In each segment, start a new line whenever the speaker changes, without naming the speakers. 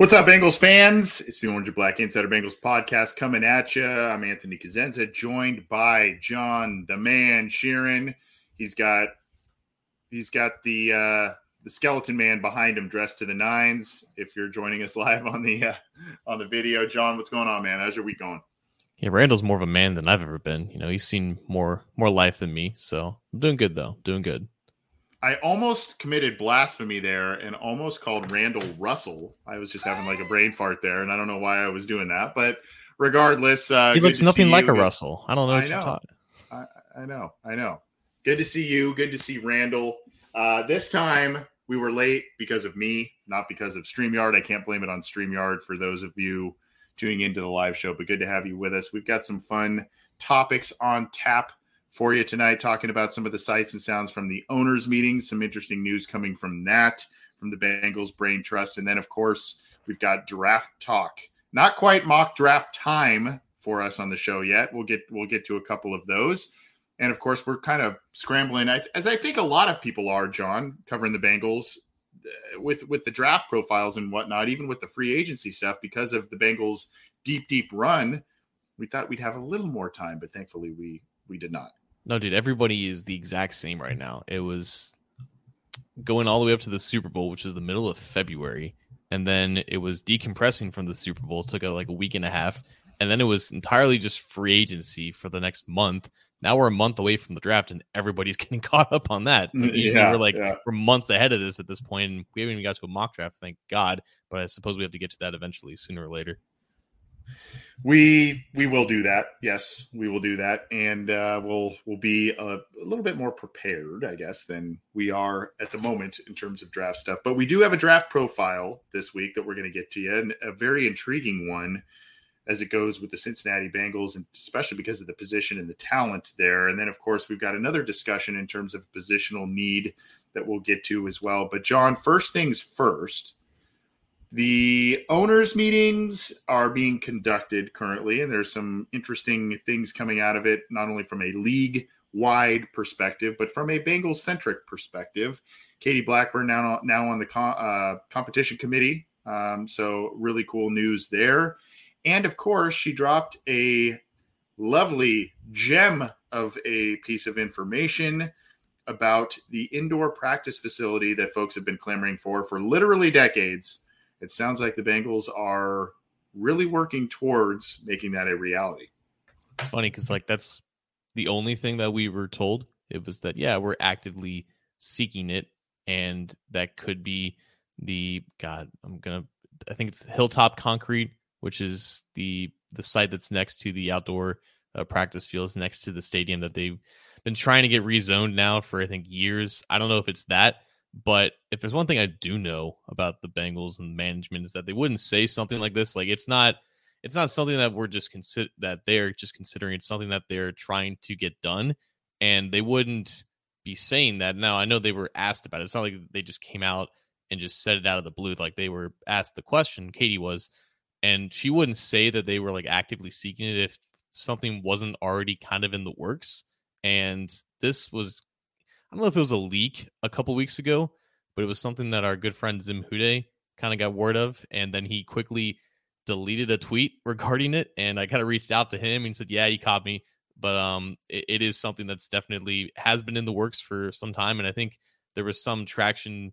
What's up, Bengals fans? It's the Orange and Black Insider Bengals podcast coming at you. I'm Anthony Cosenza, joined by John the Man Sheeran. He's got he's got the uh, the skeleton man behind him, dressed to the nines. If you're joining us live on the uh, on the video, John, what's going on, man? How's your week going?
Yeah, Randall's more of a man than I've ever been. You know, he's seen more more life than me, so I'm doing good though. Doing good.
I almost committed blasphemy there and almost called Randall Russell. I was just having like a brain fart there, and I don't know why I was doing that. But regardless, uh,
he looks nothing like you. a Russell. I don't know. I know.
I, I, know. I know. Good to see you. Good to see Randall. Uh, this time we were late because of me, not because of StreamYard. I can't blame it on StreamYard for those of you tuning into the live show, but good to have you with us. We've got some fun topics on tap for you tonight, talking about some of the sights and sounds from the owners' meetings, some interesting news coming from that, from the Bengals Brain Trust. And then, of course, we've got draft talk. Not quite mock draft time for us on the show yet. We'll get we'll get to a couple of those. And of course, we're kind of scrambling, as I think a lot of people are, John, covering the Bengals uh, with with the draft profiles and whatnot, even with the free agency stuff, because of the Bengals' deep, deep run. We thought we'd have a little more time, but thankfully we we did not.
No, dude, everybody is the exact same right now. It was going all the way up to the Super Bowl, which was the middle of February, and then it was decompressing from the Super Bowl. It took a, like a week and a half, and then it was entirely just free agency for the next month. Now we're a month away from the draft, and everybody's getting caught up on that. Mm, usually yeah, we're like yeah. we're months ahead of this at this point, and we haven't even got to a mock draft, thank God. But I suppose we have to get to that eventually, sooner or later.
We we will do that. Yes, we will do that, and uh, we'll we'll be a, a, little bit more prepared, I guess, than we are at the moment in terms of draft stuff. But we do have a draft profile this week that we're going to get to you, and a very intriguing one as it goes with the Cincinnati Bengals, and especially because of the position and the talent there. And then, of course, we've got another discussion in terms of positional need that we'll get to as well. But John, first things first the owners' meetings are being conducted currently, and there's some interesting things coming out of it, not only from a league wide perspective, but from a Bengals centric perspective. Katie Blackburn now now on the uh, competition committee, um, so really cool news there. And of course, she dropped a lovely gem of a piece of information about the indoor practice facility that folks have been clamoring for for literally decades it sounds like the Bengals are really working towards making that a reality.
It's funny because like that's the only thing that we were told. It was that yeah, we're actively seeking it, and that could be the God. I'm gonna. I think it's Hilltop Concrete, which is the the site that's next to the outdoor uh, practice fields, next to the stadium that they've been trying to get rezoned now for I think years. I don't know if it's that but if there's one thing I do know about the Bengals and management is that they wouldn't say something like this. Like it's not it's not something that we're just consider that they're just considering. It's something that they're trying to get done, and they wouldn't be saying that. Now, I know they were asked about it. It's not like they just came out and just said it out of the blue. Like they were asked the question, Katie was, and she wouldn't say that they were like actively seeking it if something wasn't already kind of in the works. And this was, I don't know if it was a leak a couple weeks ago, but it was something that our good friend Zim Hude kind of got word of. And then he quickly deleted a tweet regarding it. And I kind of reached out to him and said, Yeah, he caught me. But um, it, it is something that's definitely has been in the works for some time. And I think there was some traction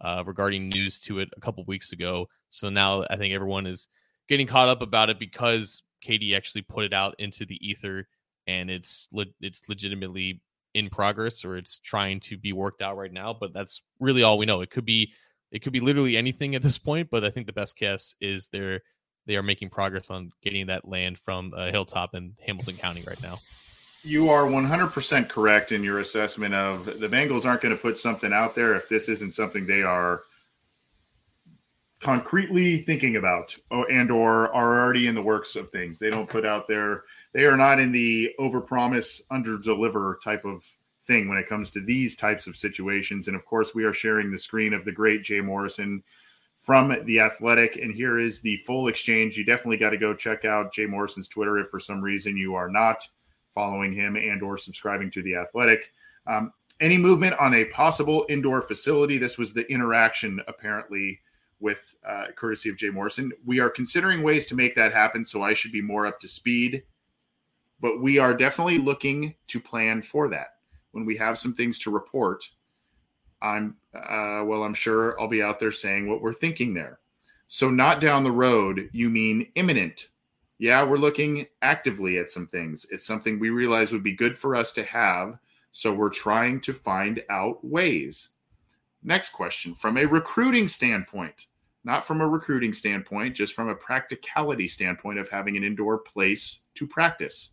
uh, regarding news to it a couple weeks ago. So now I think everyone is getting caught up about it because Katie actually put it out into the ether and it's le- it's legitimately in progress or it's trying to be worked out right now. But that's really all we know. It could be it could be literally anything at this point. But I think the best guess is they're they are making progress on getting that land from uh, Hilltop and Hamilton County right now.
You are 100% correct in your assessment of the Bengals aren't going to put something out there if this isn't something they are concretely thinking about and or are already in the works of things. They don't put out there they are not in the overpromise under deliver type of thing when it comes to these types of situations. And of course we are sharing the screen of the great Jay Morrison from the Athletic. And here is the full exchange. You definitely got to go check out Jay Morrison's Twitter if for some reason you are not following him and or subscribing to the athletic. Um, any movement on a possible indoor facility? This was the interaction apparently with uh, courtesy of jay morrison. We are considering ways to make that happen so i should be more up to speed but we are definitely looking to plan for that when we have some things to report i'm uh, well i'm sure i'll be out there saying what we're thinking there so not down the road you mean imminent yeah, we're looking actively at some things. It's something we realize would be good for us to have. So we're trying to find out ways. Next question from a recruiting standpoint, not from a recruiting standpoint, just from a practicality standpoint of having an indoor place to practice.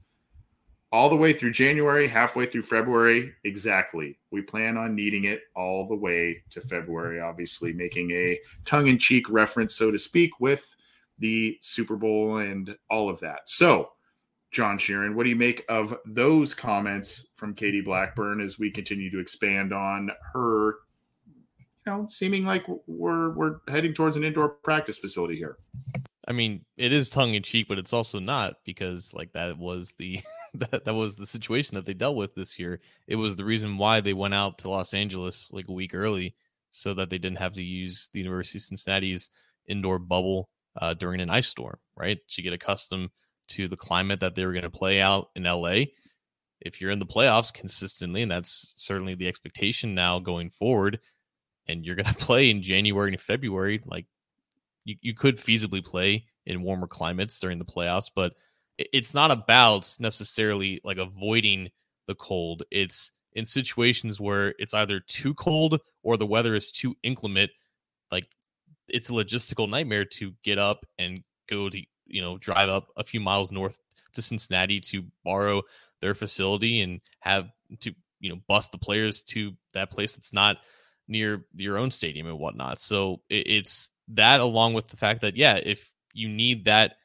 All the way through January, halfway through February, exactly. We plan on needing it all the way to February, obviously, making a tongue in cheek reference, so to speak, with the Super Bowl and all of that. So, John Sheeran, what do you make of those comments from Katie Blackburn as we continue to expand on her, you know, seeming like we're we're heading towards an indoor practice facility here?
I mean, it is tongue in cheek, but it's also not because like that was the that, that was the situation that they dealt with this year. It was the reason why they went out to Los Angeles like a week early so that they didn't have to use the University of Cincinnati's indoor bubble uh, during an ice storm, right? To get accustomed to the climate that they were going to play out in LA. If you're in the playoffs consistently, and that's certainly the expectation now going forward, and you're going to play in January and February, like you, you could feasibly play in warmer climates during the playoffs, but it's not about necessarily like avoiding the cold. It's in situations where it's either too cold or the weather is too inclement. Like it's a logistical nightmare to get up and go to you know drive up a few miles north to Cincinnati to borrow their facility and have to you know bust the players to that place that's not near your own stadium and whatnot. So it's that along with the fact that yeah, if you need that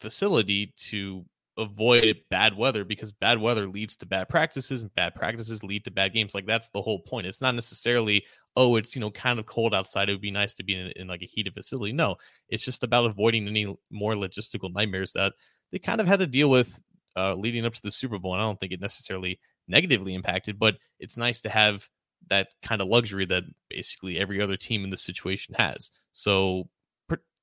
facility to avoid bad weather because bad weather leads to bad practices and bad practices lead to bad games. Like that's the whole point. It's not necessarily, oh, it's, you know, kind of cold outside. It would be nice to be in, in like a heated facility. No, it's just about avoiding any more logistical nightmares that they kind of had to deal with uh, leading up to the Super Bowl. And I don't think it necessarily negatively impacted, but it's nice to have that kind of luxury that basically every other team in this situation has. So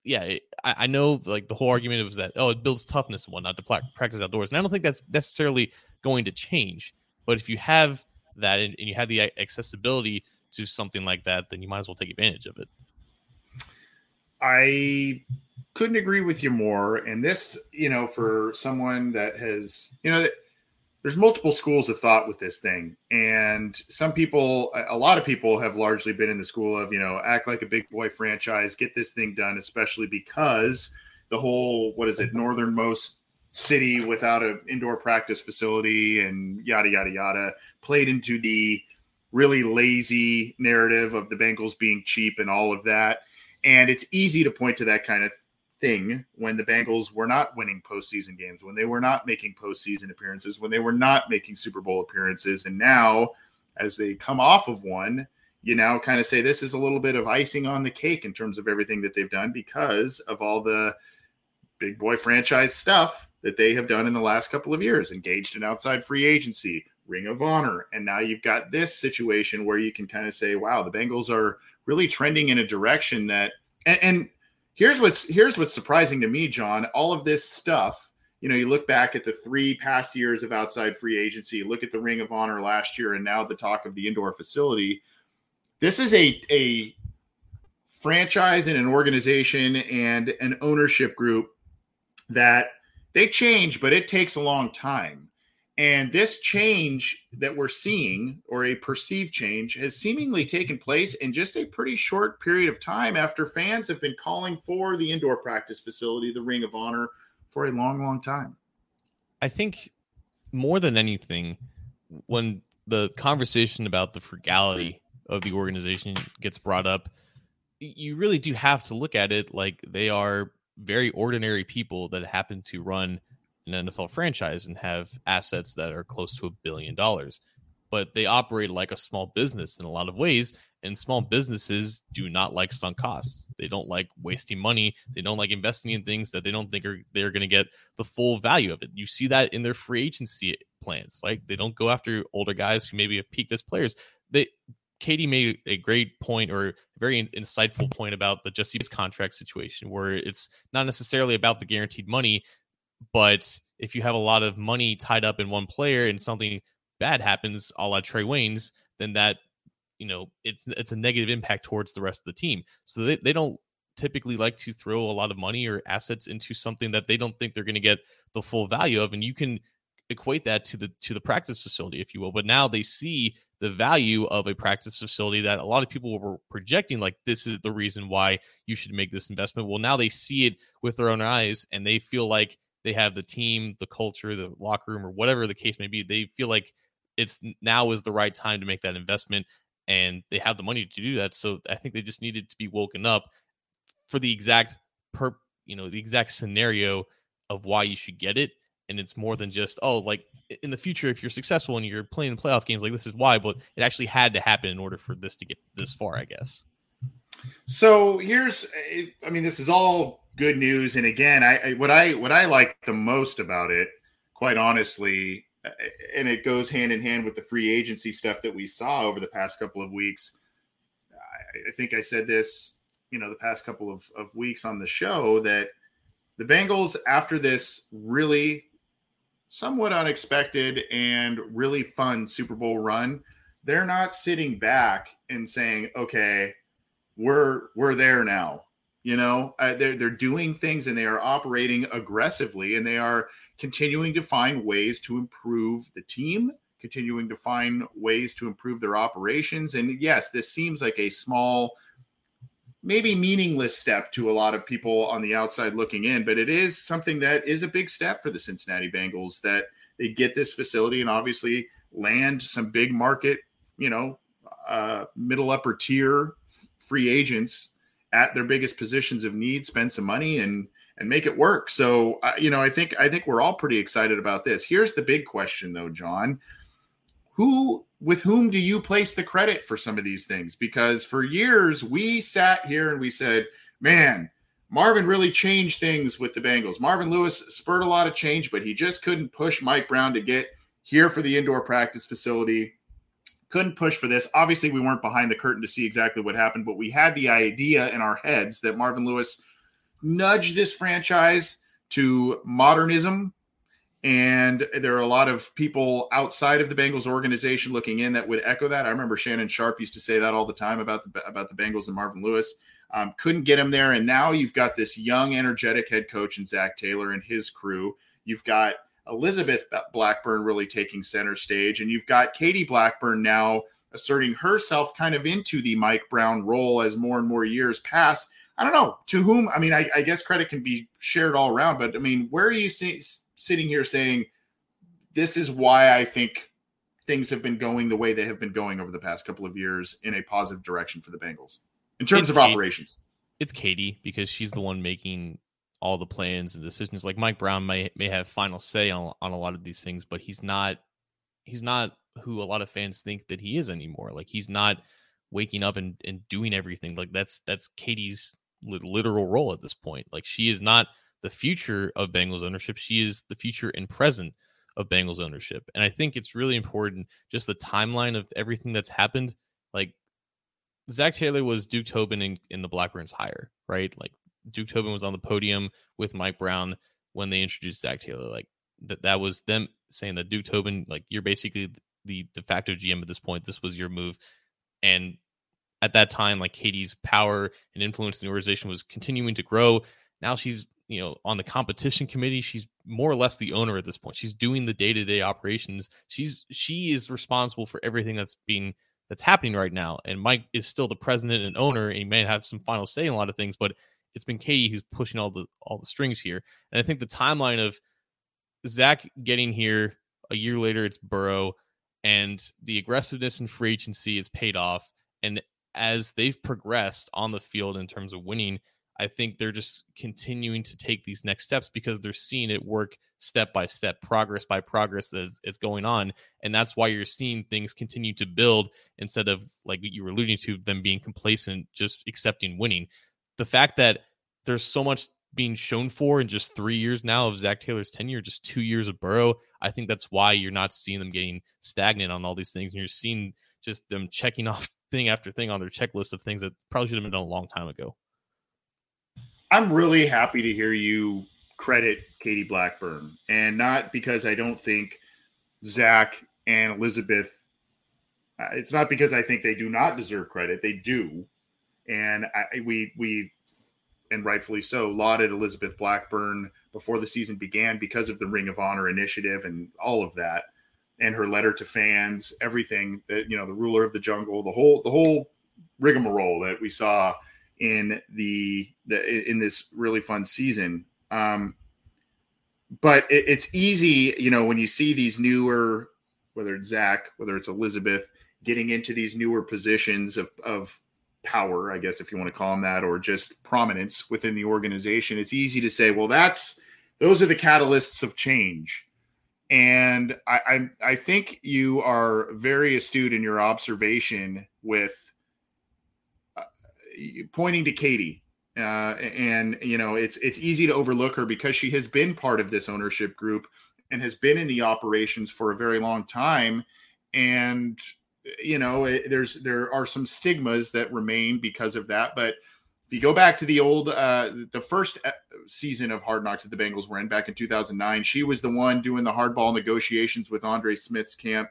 yeah, I, I, know like the whole argument was that oh, it builds toughness and whatnot to practice outdoors, and I don't think that's necessarily going to change. But if you have that and, and you have the accessibility to something like that, then you might as well take advantage of it.
I couldn't agree with you more. And this, you know, for someone that has, you know, there's multiple schools of thought with this thing. And some people a lot of people have largely been in the school of you know act like a big boy franchise get this thing done especially because the whole what is it northernmost city without an indoor practice facility and yada yada yada played into the really lazy narrative of the Bengals being cheap and all of that. And it's easy to point to that kind of thing when the Bengals were not winning postseason games, when they were not making postseason appearances, when they were not making Super Bowl appearances. And now as they come off of one, you now kind of say this is a little bit of icing on the cake in terms of everything that they've done because of all the big boy franchise stuff that they have done in the last couple of years, engaged in outside free agency, Ring of Honor. And now you've got this situation where you can kind of say, wow, the Bengals are really trending in a direction that and, and here's what's here's what's surprising to me, John. All of this stuff, you know, you look back at the three past years of outside free agency, look at the Ring of Honor last year, and now the talk of the indoor facility. This is a a franchise and an organization and an ownership group that they change, but it takes a long time. And this change that we're seeing, or a perceived change, has seemingly taken place in just a pretty short period of time after fans have been calling for the indoor practice facility, the Ring of Honor, for a long, long time.
I think more than anything, when the conversation about the frugality of the organization gets brought up, you really do have to look at it like they are very ordinary people that happen to run an NFL franchise and have assets that are close to a billion dollars. But they operate like a small business in a lot of ways. And small businesses do not like sunk costs. They don't like wasting money. They don't like investing in things that they don't think are they're going to get the full value of it. You see that in their free agency plans. Like they don't go after older guys who maybe have peaked as players. They Katie made a great point or a very insightful point about the Jessie contract situation, where it's not necessarily about the guaranteed money, but if you have a lot of money tied up in one player and something bad happens, a la Trae Waynes, then that you know it's it's a negative impact towards the rest of the team. So they, they don't typically like to throw a lot of money or assets into something that they don't think they're going to get the full value of. And you can equate that to the to the practice facility, if you will. But now they see the value of a practice facility that a lot of people were projecting like this is the reason why you should make this investment. Well, now they see it with their own eyes and they feel like they have the team, the culture, the locker room, or whatever the case may be. They feel like it's now is the right time to make that investment, and they have the money to do that. So I think they just needed to be woken up for the exact per you know the exact scenario of why you should get it. And it's more than just oh like in the future if you're successful and you're playing the playoff games like this is why, but it actually had to happen in order for this to get this far, I guess.
So here's, eh, I mean, this is all good news. And again, I, I what I what I like the most about it, quite honestly, and it goes hand in hand with the free agency stuff that we saw over the past couple of weeks. I, I think I said this, you know, the past couple of, of weeks on the show that the Bengals, after this really somewhat unexpected and really fun Super Bowl run, they're not sitting back and saying, okay, we're we're there now you know, uh, they're they're doing things and they are operating aggressively and they are continuing to find ways to improve the team, continuing to find ways to improve their operations. And yes, this seems like a small, maybe meaningless step to a lot of people on the outside looking in, but it is something that is a big step for the Cincinnati Bengals that they get this facility and obviously land some big market, you know, uh, middle upper tier free agents at their biggest positions of need, spend some money and and make it work. So uh, you know, I think I think we're all pretty excited about this. Here's the big question though, John. Who with whom do you place the credit for some of these things? Because for years we sat here and we said, "Man, Marvin really changed things with the Bengals. Marvin Lewis spurred a lot of change, but he just couldn't push Mike Brown to get here for the indoor practice facility couldn't push for this. Obviously, we weren't behind the curtain to see exactly what happened, but we had the idea in our heads that Marvin Lewis nudged this franchise to modernism. And there are a lot of people outside of the Bengals organization looking in that would echo that. I remember Shannon Sharpe used to say that all the time about the about the Bengals and Marvin Lewis. Um, couldn't get him there, and now you've got this young, energetic head coach and Zac Taylor and his crew. You've got Elizabeth Blackburn really taking center stage. And you've got Katie Blackburn now asserting herself kind of into the Mike Brown role as more and more years pass. I don't know to whom. I mean, I, I guess credit can be shared all around, but I mean, where are you see, sitting here saying this is why I think things have been going the way they have been going over the past couple of years in a positive direction for the Bengals in terms
it's
of
Kate,
operations?
It's Katie because she's the one making all the plans and decisions. Like Mike Brown may may have final say on on a lot of these things, but he's not he's not who a lot of fans think that he is anymore. Like he's not waking up and, and doing everything. Like that's that's Katie's literal role at this point. Like she is not the future of Bengals ownership. She is the future and present of Bengals ownership. And I think it's really important just the timeline of everything that's happened. Like Zac Taylor was Duke Tobin in, in the Blackburns hire, right? Like Duke Tobin was on the podium with Mike Brown when they introduced Zac Taylor. Like that that was them saying that Duke Tobin, like you're basically the de facto GM at this point. This was your move. And at that time, like Katie's power and influence in the organization was continuing to grow. Now she's, you know, on the competition committee. She's more or less the owner at this point. She's doing the day-to-day operations. She's she is responsible for everything that's being that's happening right now. And Mike is still the president and owner, and he may have some final say in a lot of things, but it's been Katie who's pushing all the all the strings here. And I think the timeline of Zac getting here a year later, it's Burrow, and the aggressiveness in free agency is paid off. And as they've progressed on the field in terms of winning, I think they're just continuing to take these next steps because they're seeing it work step by step, progress by progress that's it's going on. And that's why you're seeing things continue to build instead of like you were alluding to them being complacent, just accepting winning the fact that there's so much being shown for in just three years now of Zac Taylor's tenure, just two years of Burrow, I think that's why you're not seeing them getting stagnant on all these things. And you're seeing just them checking off thing after thing on their checklist of things that probably should have been done a long time ago.
I'm really happy to hear you credit Katie Blackburn, and not because I don't think Zac and Elizabeth. Uh, it's not because I think they do not deserve credit. They do and I, we we and rightfully so lauded Elizabeth Blackburn before the season began because of the Ring of Honor initiative and all of that, and her letter to fans, everything that you know, the ruler of the jungle, the whole the whole rigmarole that we saw in the, the in this really fun season. Um, but it, it's easy, you know, when you see these newer, whether it's Zac, whether it's Elizabeth, getting into these newer positions of, of power, I guess, if you want to call them that, or just prominence within the organization, it's easy to say, well, that's those are the catalysts of change. And I, I, I think you are very astute in your observation with uh, pointing to Katie. Uh, and you know it's it's easy to overlook her because she has been part of this ownership group and has been in the operations for a very long time and you know, it, there's there are some stigmas that remain because of that. But if you go back to the old, uh, the first uh, season of Hard Knocks that the Bengals were in back in 2009, she was the one doing the hardball negotiations with Andre Smith's camp.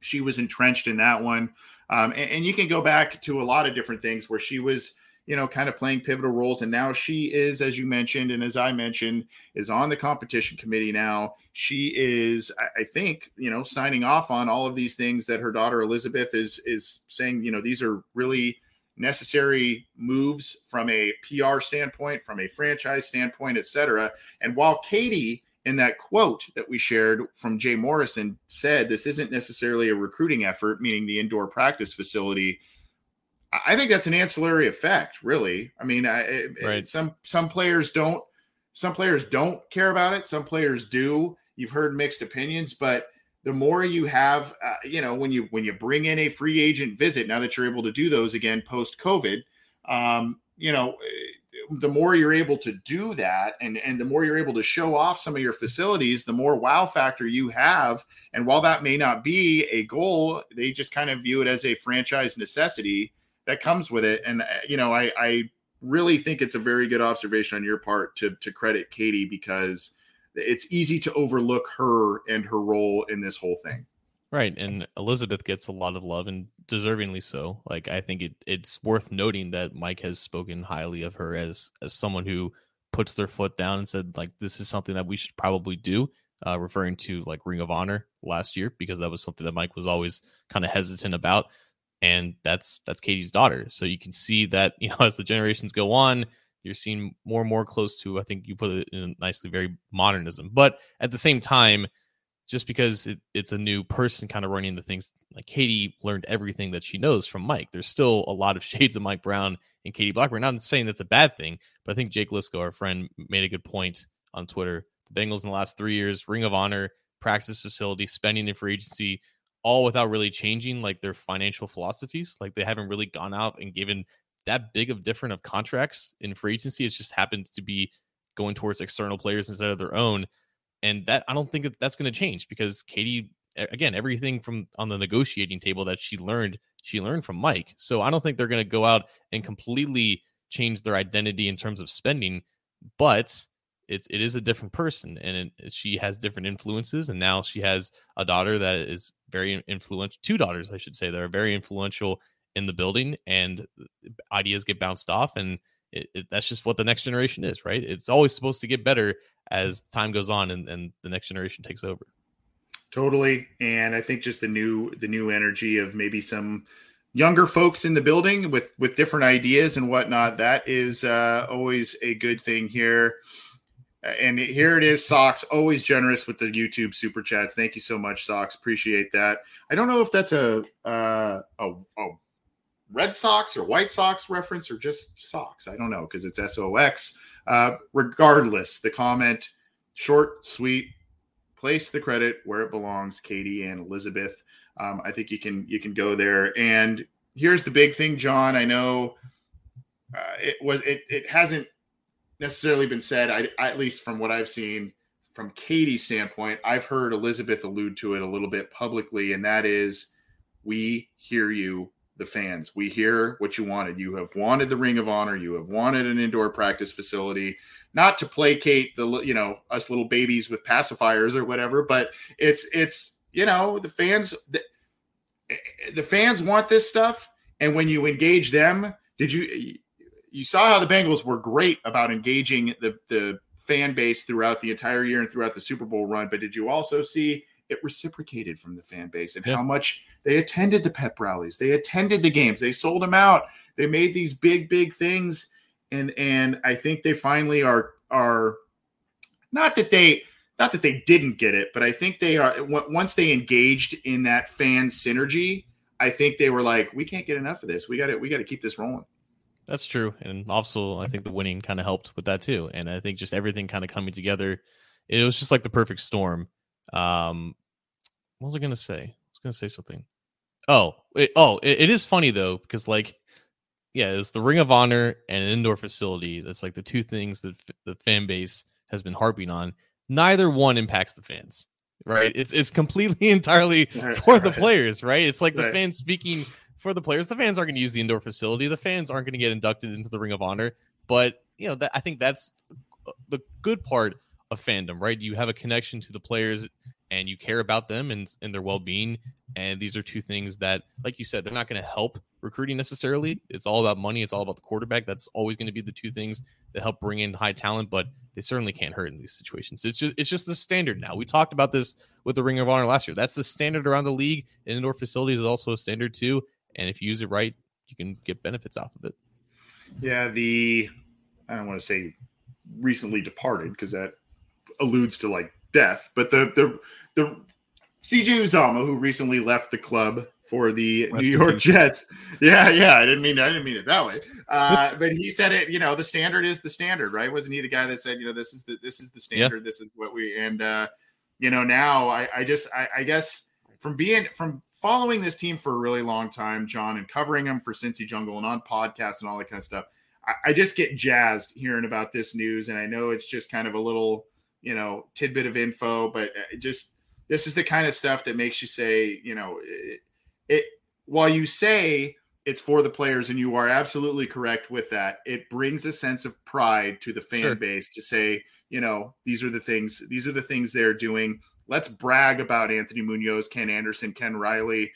She was entrenched in that one, um, and, and you can go back to a lot of different things where she was you know, kind of playing pivotal roles. And now she is, as you mentioned, and as I mentioned, is on the competition committee now. She is, I think, you know, signing off on all of these things that her daughter Elizabeth is is saying, you know, these are really necessary moves from a PR standpoint, from a franchise standpoint, et cetera. And while Katie in that quote that we shared from Jay Morrison said this isn't necessarily a recruiting effort, meaning the indoor practice facility I think that's an ancillary effect, really. I mean, I, right. some some players don't some players don't care about it. Some players do. You've heard mixed opinions, but the more you have, uh, you know, when you when you bring in a free agent visit, now that you're able to do those again post COVID, um, you know, eh, the more you're able to do that, and and the more you're able to show off some of your facilities, the more wow factor you have. And while that may not be a goal, they just kind of view it as a franchise necessity that comes with it. And uh, you know, I, I really think it's a very good observation on your part to to credit Katie because it's easy to overlook her and her role in this whole thing.
Right, and Elizabeth gets a lot of love and deservingly so. Like I think it, it's worth noting that Mike has spoken highly of her as as someone who puts their foot down and said like this is something that we should probably do. Uh, referring to like Ring of Honor last year because that was something that Mike was always kind of hesitant about and that's that's Katie's daughter. So you can see that you know as the generations go on, you're seeing more and more close to. I think you put it in nicely, very modernism. But at the same time, just because it, it's a new person kind of running the things, like Katie learned everything that she knows from Mike. There's still a lot of shades of Mike Brown and Katie Blackburn. Not saying that's a bad thing, but I think Jake Liscow, our friend, made a good point on Twitter. The Bengals in the last three years, Ring of Honor, practice facility, spending in free agency, all without really changing like their financial philosophies. Like they haven't really gone out and given that big of different of contracts in free agency. It's just happened to be going towards external players instead of their own. And that I don't think that that's going to change because Katie, again, everything from on the negotiating table that she learned, she learned from Mike. So I don't think they're going to go out and completely change their identity in terms of spending, but it's it is a different person and it, she has different influences and now she has a daughter that is very influential two daughters i should say that are very influential in the building and ideas get bounced off and it, it, that's just what the next generation is right? It's always supposed to get better as time goes on and, and the next generation takes over.
Totally and i think just the new the new energy of maybe some younger folks in the building with with different ideas and whatnot that is uh, always a good thing here and here it is, Socks, always generous with the YouTube super chats. Thank you so much, Socks. Appreciate that. I don't know if that's a uh, a, a Red Sox or White Sox reference or just socks. I don't know because it's SOX. Uh, regardless, the comment short, sweet, place the credit where it belongs, Katie and Elizabeth. Um, I think you can you can go there. And here's the big thing, John. I know uh, it was it it hasn't necessarily been said. I, at least from what I've seen from Katie's standpoint, I've heard Elizabeth allude to it a little bit publicly, and that is, we hear you, the fans. We hear what you wanted. You have wanted the Ring of Honor. You have wanted an indoor practice facility, not to placate the you know us little babies with pacifiers or whatever, but it's it's you know the fans the, eh, eh, the fans want this stuff, and when you engage them, did you you saw how the Bengals were great about engaging the the fan base throughout the entire year and throughout the Super Bowl run, but did you also see it reciprocated from the fan base and yeah. how much they attended the pep rallies, they attended the games, they sold them out, they made these big big things, and and I think they finally are are not that they not that they didn't get it, but I think they are once they engaged in that fan synergy. I think they were like, we can't get enough of this. We got to we got to keep this rolling.
That's true. And also, I think the winning kind of helped with that too. And I think just everything kind of coming together, it was just like the perfect storm. Um, what was I going to say? I was going to say something. Oh, it, oh, it, it is funny though, because like, yeah, it's the Ring of Honor and an indoor facility. That's like the two things that f- the fan base has been harping on. Neither one impacts the fans, right? It's it's completely entirely for the players, right? It's like the fans speaking for the players. The fans aren't going to use the indoor facility. The fans aren't going to get inducted into the Ring of Honor. But you know that I think that's uh, the good part of fandom, right? You have a connection to the players and you care about them and, and their well being. And these are two things that, like you said, they're not going to help recruiting necessarily. It's all about money. It's all about the quarterback. That's always going to be the two things that help bring in high talent, but they certainly can't hurt in these situations. It's just it's just the standard now. We talked about this with the Ring of Honor last year. That's the standard around the league. Indoor facilities is also a standard too and if you use it right, you can get benefits off of it.
Yeah, the I don't want to say recently departed because that alludes to like death, but the the the CJ Uzomah who recently left the club for the Rest New York Jets. Yeah, yeah, I didn't mean I didn't mean it that way. Uh, but he said it. You know, the standard is the standard, right? Wasn't he the guy that said, you know, this is the this is the standard. Yeah. This is what we and uh, you know now I I just I, I guess from being from following this team for a really long time, John, and covering them for Cincy Jungle and on podcasts and all that kind of stuff, I, I just get jazzed hearing about this news. And I know it's just kind of a little, you know, tidbit of info, but uh, just this is the kind of stuff that makes you say, you know, it, it while you say it's for the players, and you are absolutely correct with that. It brings a sense of pride to the fan sure. base to say, you know, these are the things, these are the things they're doing. Let's brag about Anthony Munoz, Ken Anderson, Ken Riley,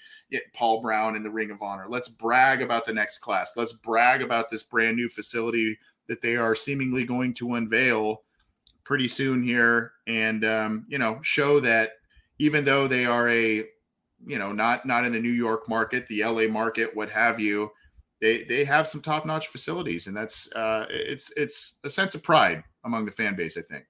Paul Brown in the Ring of Honor. Let's brag about the next class. Let's brag about this brand new facility that they are seemingly going to unveil pretty soon here, and um, you know, show that even though they are a you know not not in the New York market, the LA market, what have you, they they have some top notch facilities, and that's uh, it's it's a sense of pride among the fan base, I think.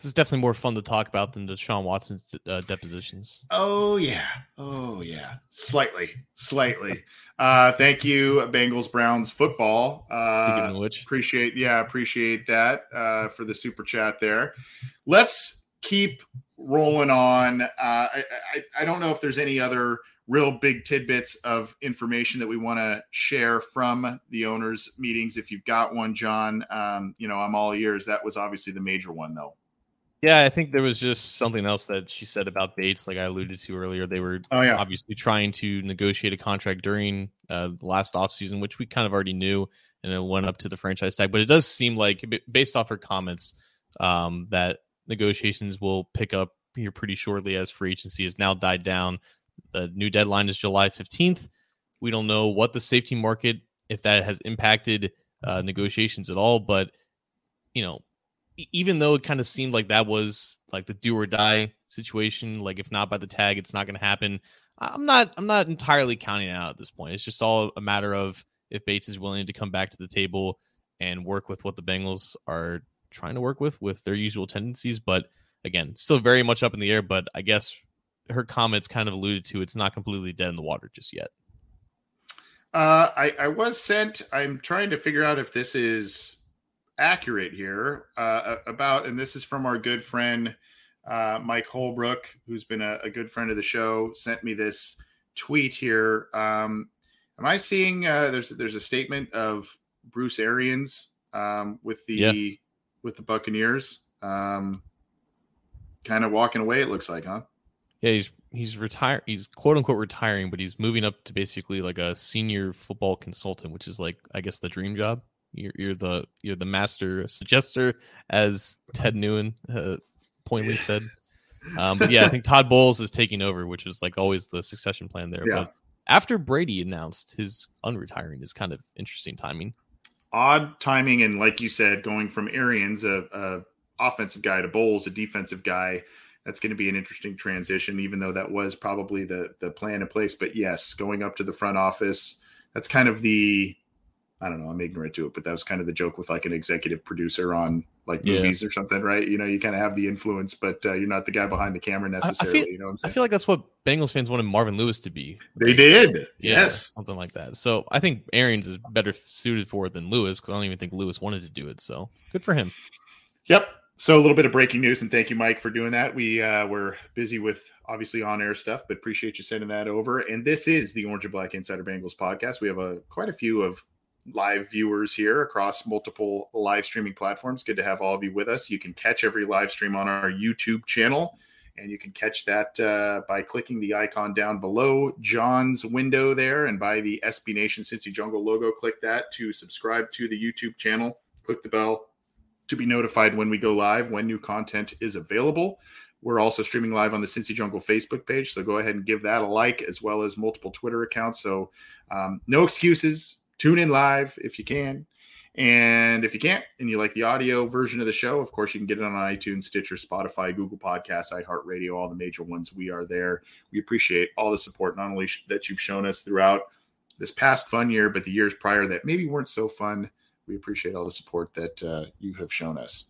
This is definitely more fun to talk about than the Sean Watson's uh, depositions.
Oh yeah, oh yeah, slightly, slightly. uh, thank you, Bengals Browns football. Uh, Speaking of which, appreciate yeah, appreciate that uh, for the super chat there. Let's keep rolling on. Uh, I, I I don't know if there's any other real big tidbits of information that we want to share from the owners' meetings. If you've got one, John, um, you know, I'm all ears. That was obviously the major one, though.
Yeah, I think there was just something else that she said about Bates, like I alluded to earlier. They were
oh, yeah.
obviously trying to negotiate a contract during uh, the last offseason, which we kind of already knew, and it went up to the franchise tag. But it does seem like, based off her comments, um, that negotiations will pick up here pretty shortly as free agency has now died down. The new deadline is July 15th. We don't know what the safety market, if that has impacted uh, negotiations at all, but you know, even though it kind of seemed like that was like the do or die situation, like if not by the tag, it's not going to happen. I'm not, I'm not entirely counting it out at this point. It's just all a matter of if Bates is willing to come back to the table and work with what the Bengals are trying to work with, with their usual tendencies. But again, still very much up in the air. But I guess her comments kind of alluded to it's not completely dead in the water just yet.
Uh, I, I was sent. I'm trying to figure out if this is accurate here uh, about, and this is from our good friend uh, Mike Holbrook, who's been a, a, good friend of the show. Sent me this tweet here. Um, am I seeing uh, there's there's a statement of Bruce Arians um, with the yeah. with the Buccaneers, um, kind of walking away. It looks like, huh?
Yeah, he's he's retired. He's quote unquote retiring, but he's moving up to basically like a senior football consultant, which is like I guess the dream job. You're, you're the you're the master suggester, as Ted Nguyen uh, pointedly said. Um, but yeah, I think Todd Bowles is taking over, which was like always the succession plan there. Yeah. But after Brady announced his unretiring is kind of interesting timing.
Odd timing, and like you said, going from Arians, a, a offensive guy, to Bowles, a defensive guy that's going to be an interesting transition, even though that was probably the the plan in place. But yes, going up to the front office, that's kind of the I don't know, I'm ignorant to it, but that was kind of the joke with like an executive producer on like movies yeah. or something, right? You know, you kind of have the influence, but uh, you're not the guy behind the camera necessarily.
I, I feel,
you know what I'm
saying? I feel like that's what Bengals fans wanted Marvin Lewis to be.
They did.
Yeah,
yes.
Something like that. So I think Arians is better suited for it than Lewis because I don't even think Lewis wanted to do it. So good for him.
Yep. So a little bit of breaking news, and thank you, Mike, for doing that. We uh, were busy with obviously on-air stuff, but appreciate you sending that over. And this is the Orange and Black Insider Bengals podcast. We have a quite a few of live viewers here across multiple live streaming platforms. Good to have all of you with us. You can catch every live stream on our YouTube channel, and you can catch that uh, by clicking the icon down below John's window there, and by the SB Nation Cincy Jungle logo. Click that to subscribe to the YouTube channel. Click the bell to be notified when we go live, when new content is available. We're also streaming live on the Cincy Jungle Facebook page, so go ahead and give that a like, as well as multiple Twitter accounts. So, um, no excuses. Tune in live if you can. And if you can't and you like the audio version of the show, of course, you can get it on iTunes, Stitcher, Spotify, Google Podcasts, iHeartRadio, all the major ones. We are there. We appreciate all the support, not only that you've shown us throughout this past fun year, but the years prior that maybe weren't so fun we appreciate all the support that uh, you have shown us.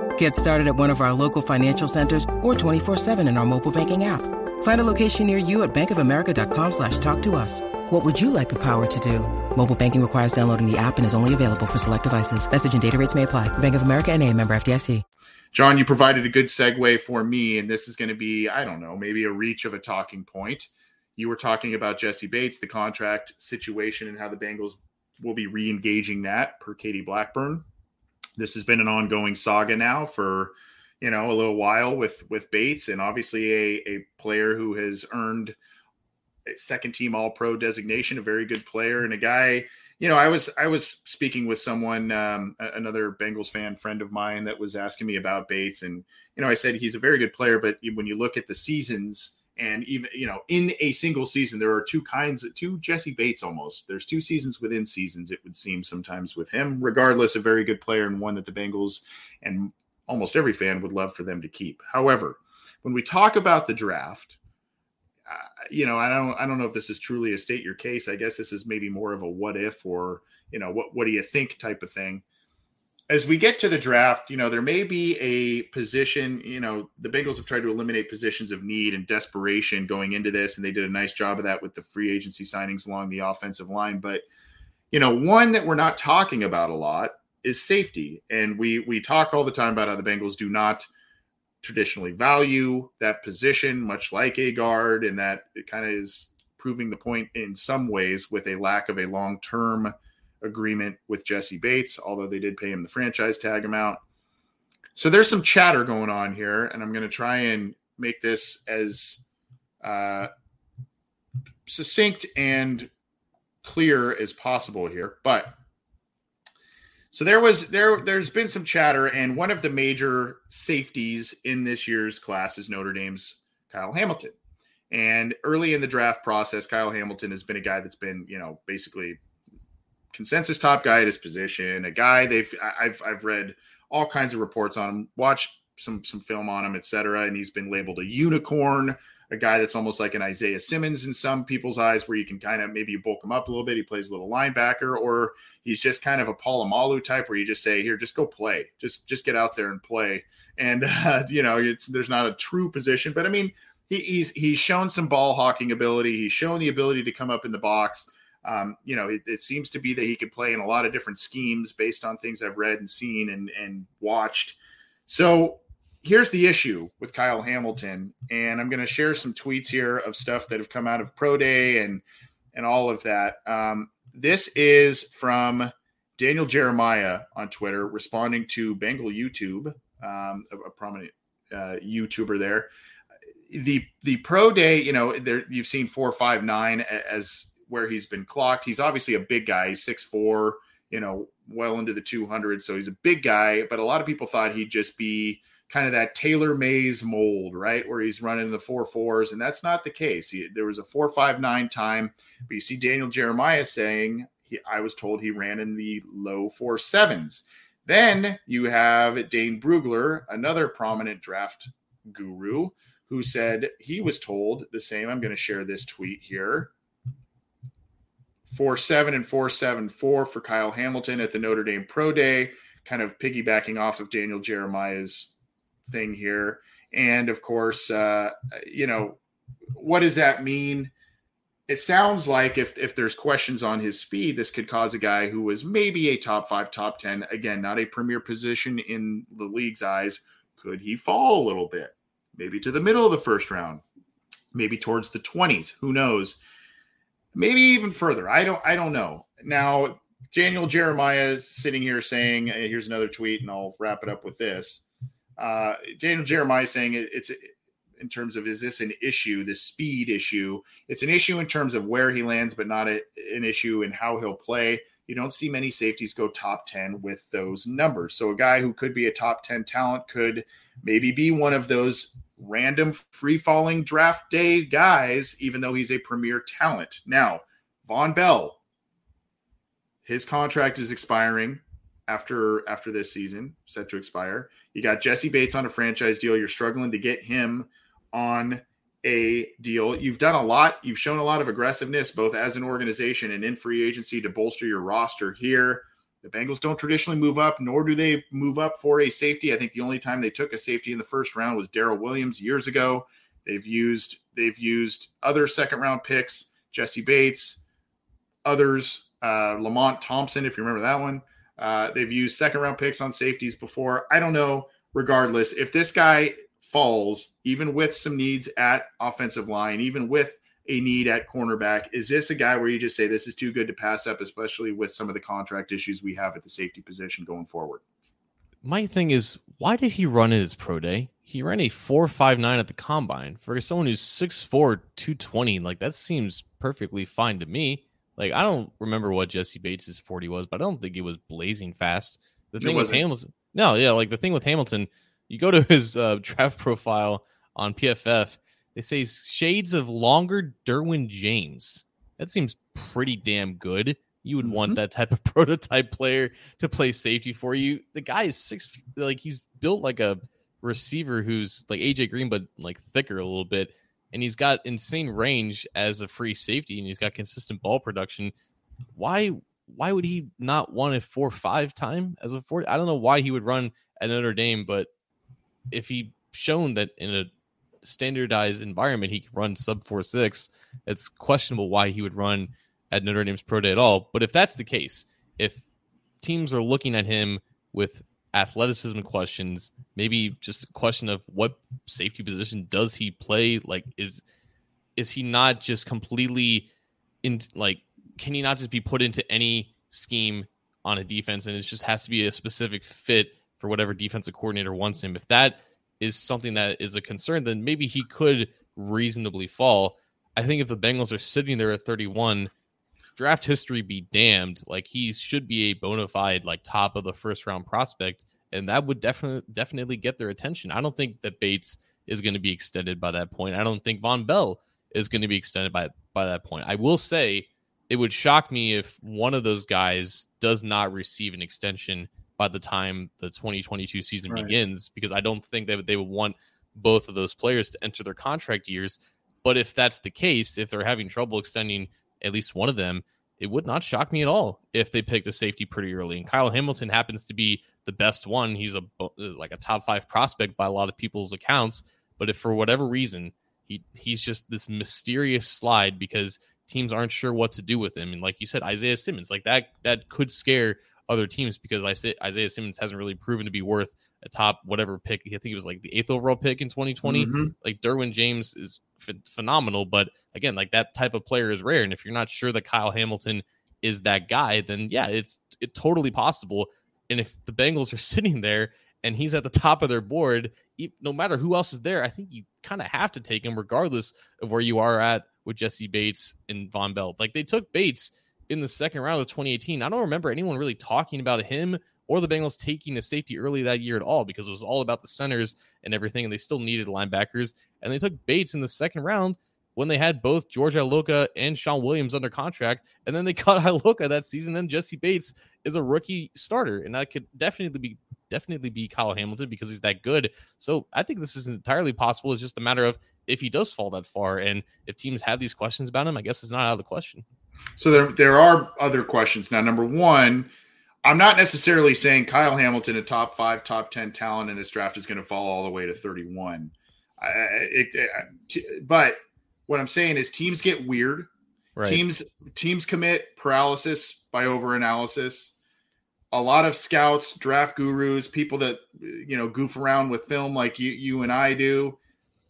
Get started at one of our local financial centers or 24 7 in our mobile banking app. Find a location near you at bankofamerica.com slash talk to us. What would you like the power to do? Mobile banking requires downloading the app and is only available for select devices. Message and data rates may apply. Bank of America and a member FDIC.
John, you provided a good segue for me, and this is going to be, I don't know, maybe a reach of a talking point. You were talking about Jessie Bates, the contract situation, and how the Bengals will be re-engaging that per Katie Blackburn. This has been an ongoing saga now for – you know a little while with with Bates, and obviously a a player who has earned a second team All Pro designation, a very good player, and a guy. You know, I was I was speaking with someone, um, another Bengals fan friend of mine, that was asking me about Bates, and you know, I said he's a very good player, but when you look at the seasons And even, you know, in a single season, there are two kinds of two jessie Bates almost. There's two seasons within seasons, it would seem sometimes with him, regardless, a very good player and one that the Bengals and almost every fan would love for them to keep. However, when we talk about the draft, uh, you know, I don't, I don't know if this is truly a state your case. I guess this is maybe more of a what if or you know, what what do you think type of thing. As we get to the draft, you know, there may be a position. You know, the Bengals have tried to eliminate positions of need and desperation going into this, and they did a nice job of that with the free agency signings along the offensive line. But you know, one that we're not talking about a lot is safety, and we we talk all the time about how the Bengals do not traditionally value that position, much like a guard, and that it kind of is proving the point in some ways with a lack of a long term agreement with Jessie Bates, although they did pay him the franchise tag amount. So there's some chatter going on here, and I'm going to try and make this as uh, succinct and clear as possible here. But so there was there there's been some chatter, and one of the major safeties in this year's class is Notre Dame's Kyle Hamilton. And early in the draft process, Kyle Hamilton has been a guy that's been, you know, basically consensus top guy at his position, a guy they've I've I've read all kinds of reports on him, watched some some film on him, etc. And he's been labeled a unicorn, a guy that's almost like an Isaiah Simmons in some people's eyes, where you can kind of maybe you bulk him up a little bit. He plays a little linebacker, or he's just kind of a Polamalu type, where you just say, "Here, just go play, just just get out there and play." And uh, you know, it's there's not a true position, but I mean, he, he's he's shown some ball hawking ability. He's shown the ability to come up in the box. Um, you know, it, it, seems to be that he could play in a lot of different schemes based on things I've read and seen and and watched. So here's the issue with Kyle Hamilton, and I'm going to share some tweets here of stuff that have come out of Pro Day and and all of that. Um, this is from Daniel Jeremiah on Twitter, responding to Bengal YouTube, um, a, a, prominent uh, YouTuber there. The the pro day, you know, there you've seen four five nine as where he's been clocked. He's obviously a big guy, six four, you know, well into the 200. So he's a big guy, but a lot of people thought he'd just be kind of that Taylor Mays mold, right? Where he's running the four fours, and that's not the case. He, there was a four five nine time, but you see Daniel Jeremiah saying he, I was told he ran in the low four sevens. Then you have Dane Brugler, another prominent draft guru, who said he was told the same. I'm going to share this tweet here. Four seven and four seven four for Kyle Hamilton at the Notre Dame Pro Day, kind of piggybacking off of Daniel Jeremiah's thing here. And of course, uh, you know, what does that mean? It sounds like if if there's questions on his speed, this could cause a guy who was maybe a top five, top ten, again, not a premier position in the league's eyes, could he fall a little bit? Maybe to the middle of the first round, maybe towards the 20s. Who knows? Maybe even further. I don't I don't know. Now, Daniel Jeremiah is sitting here saying, here's another tweet, and I'll wrap it up with this. Uh, Daniel Jeremiah saying it's in terms of is this an issue, the speed issue? It's an issue in terms of where he lands, but not a, an issue in how he'll play. You don't see many safeties go top 10 with those numbers. So a guy who could be a top 10 talent could maybe be one of those random free falling draft day guys, even though he's a premier talent. Now, Vonn Bell, his contract is expiring after after this season, set to expire. You got Jessie Bates on a franchise deal. You're struggling to get him on a deal. You've done a lot. You've shown a lot of aggressiveness, both as an organization and in free agency, to bolster your roster here. The Bengals don't traditionally move up, nor do they move up for a safety. I think the only time they took a safety in the first round was Darryl Williams years ago. They've used they've used other second round picks, Jessie Bates, others, uh, Lamont Thompson, if you remember that one. Uh, they've used second round picks on safeties before. I don't know. Regardless, if this guy falls, even with some needs at offensive line, even with a need at cornerback. Is this a guy where you just say this is too good to pass up, especially with some of the contract issues we have at the safety position going forward?
My thing is, why did he run at his pro day? He ran a four five nine at the combine for someone who's 6'4", 220. Like that seems perfectly fine to me. Like I don't remember what Jessie Bates's forty was, but I don't think it was blazing fast. The thing with Hamilton, no, yeah, like the thing with Hamilton, you go to his uh, draft profile on PFF They say shades of longer Derwin James. That seems pretty damn good. You would mm-hmm. want that type of prototype player to play safety for you. The guy is six, like he's built like a receiver who's like AJ Green, but like thicker a little bit. And he's got insane range as a free safety and he's got consistent ball production. Why why would he not want a four five time as a four? I don't know why he would run at Notre Dame, but if he shown that in a standardized environment he can run sub four six, it's questionable why he would run at Notre Dame's pro day at all. But if that's the case, if teams are looking at him with athleticism questions, maybe just a question of what safety position does he play? Like, is is he not just completely in like can he not just be put into any scheme on a defense and it just has to be a specific fit for whatever defensive coordinator wants him? If that is something that is a concern, then maybe he could reasonably fall. I think if the Bengals are sitting there at 31, draft history be damned, like he should be a bona fide like top of the first round prospect, and that would definitely definitely get their attention. I don't think that Bates is going to be extended by that point. I don't think Vonn Bell is going to be extended by by that point. I will say it would shock me if one of those guys does not receive an extension by the time the 2022 season right. begins because I don't think that they would want both of those players to enter their contract years. But if that's the case, if they're having trouble extending at least one of them, it would not shock me at all if they picked a safety pretty early. And Kyle Hamilton happens to be the best one. He's a uh, like a top five prospect by a lot of people's accounts. But if for whatever reason he he's just this mysterious slide because teams aren't sure what to do with him, and like you said, Isaiah Simmons, like that that could scare other teams because I say Isaiah Simmons hasn't really proven to be worth a top whatever pick. I think it was like the eighth overall pick in 2020. Mm-hmm. Like Derwin James is ph- phenomenal, but again, like that type of player is rare. And if you're not sure that Kyle Hamilton is that guy, then yeah, it's it totally possible. And if the Bengals are sitting there and he's at the top of their board, no matter who else is there, I think you kind of have to take him regardless of where you are at with Jessie Bates and Vonn Bell. Like they took Bates in the second round of 2018. I don't remember anyone really talking about him or the Bengals taking a safety early that year at all because it was all about the centers and everything, and they still needed linebackers. And they took Bates in the second round when they had both George Iloka and Shawn Williams under contract, and then they caught Iloka that season. Then Jessie Bates is a rookie starter, and that could definitely be definitely be Kyle Hamilton because he's that good. So I think this is entirely possible. It's just a matter of if he does fall that far, and if teams have these questions about him, I guess it's not out of the question.
So there there are other questions now. Number one I'm not necessarily saying Kyle Hamilton, a top five, top 10 talent in this draft, is going to fall all the way to 31. I, it, it, but what I'm saying is teams get weird. Right. Teams teams commit paralysis by overanalysis. A lot of scouts, draft gurus, people that you know goof around with film like you you and I do,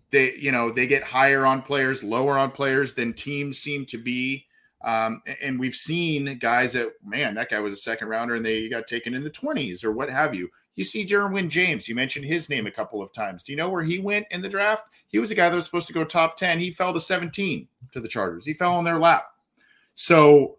they you know they get higher on players, lower on players than teams seem to be. Um, and we've seen guys that, man, that guy was a second rounder and they got taken in the 20s or what have you. You see Derwin James, you mentioned his name a couple of times. Do you know where he went in the draft? He was a guy that was supposed to go top 10. He fell to 17 to the Chargers. He fell on their lap. So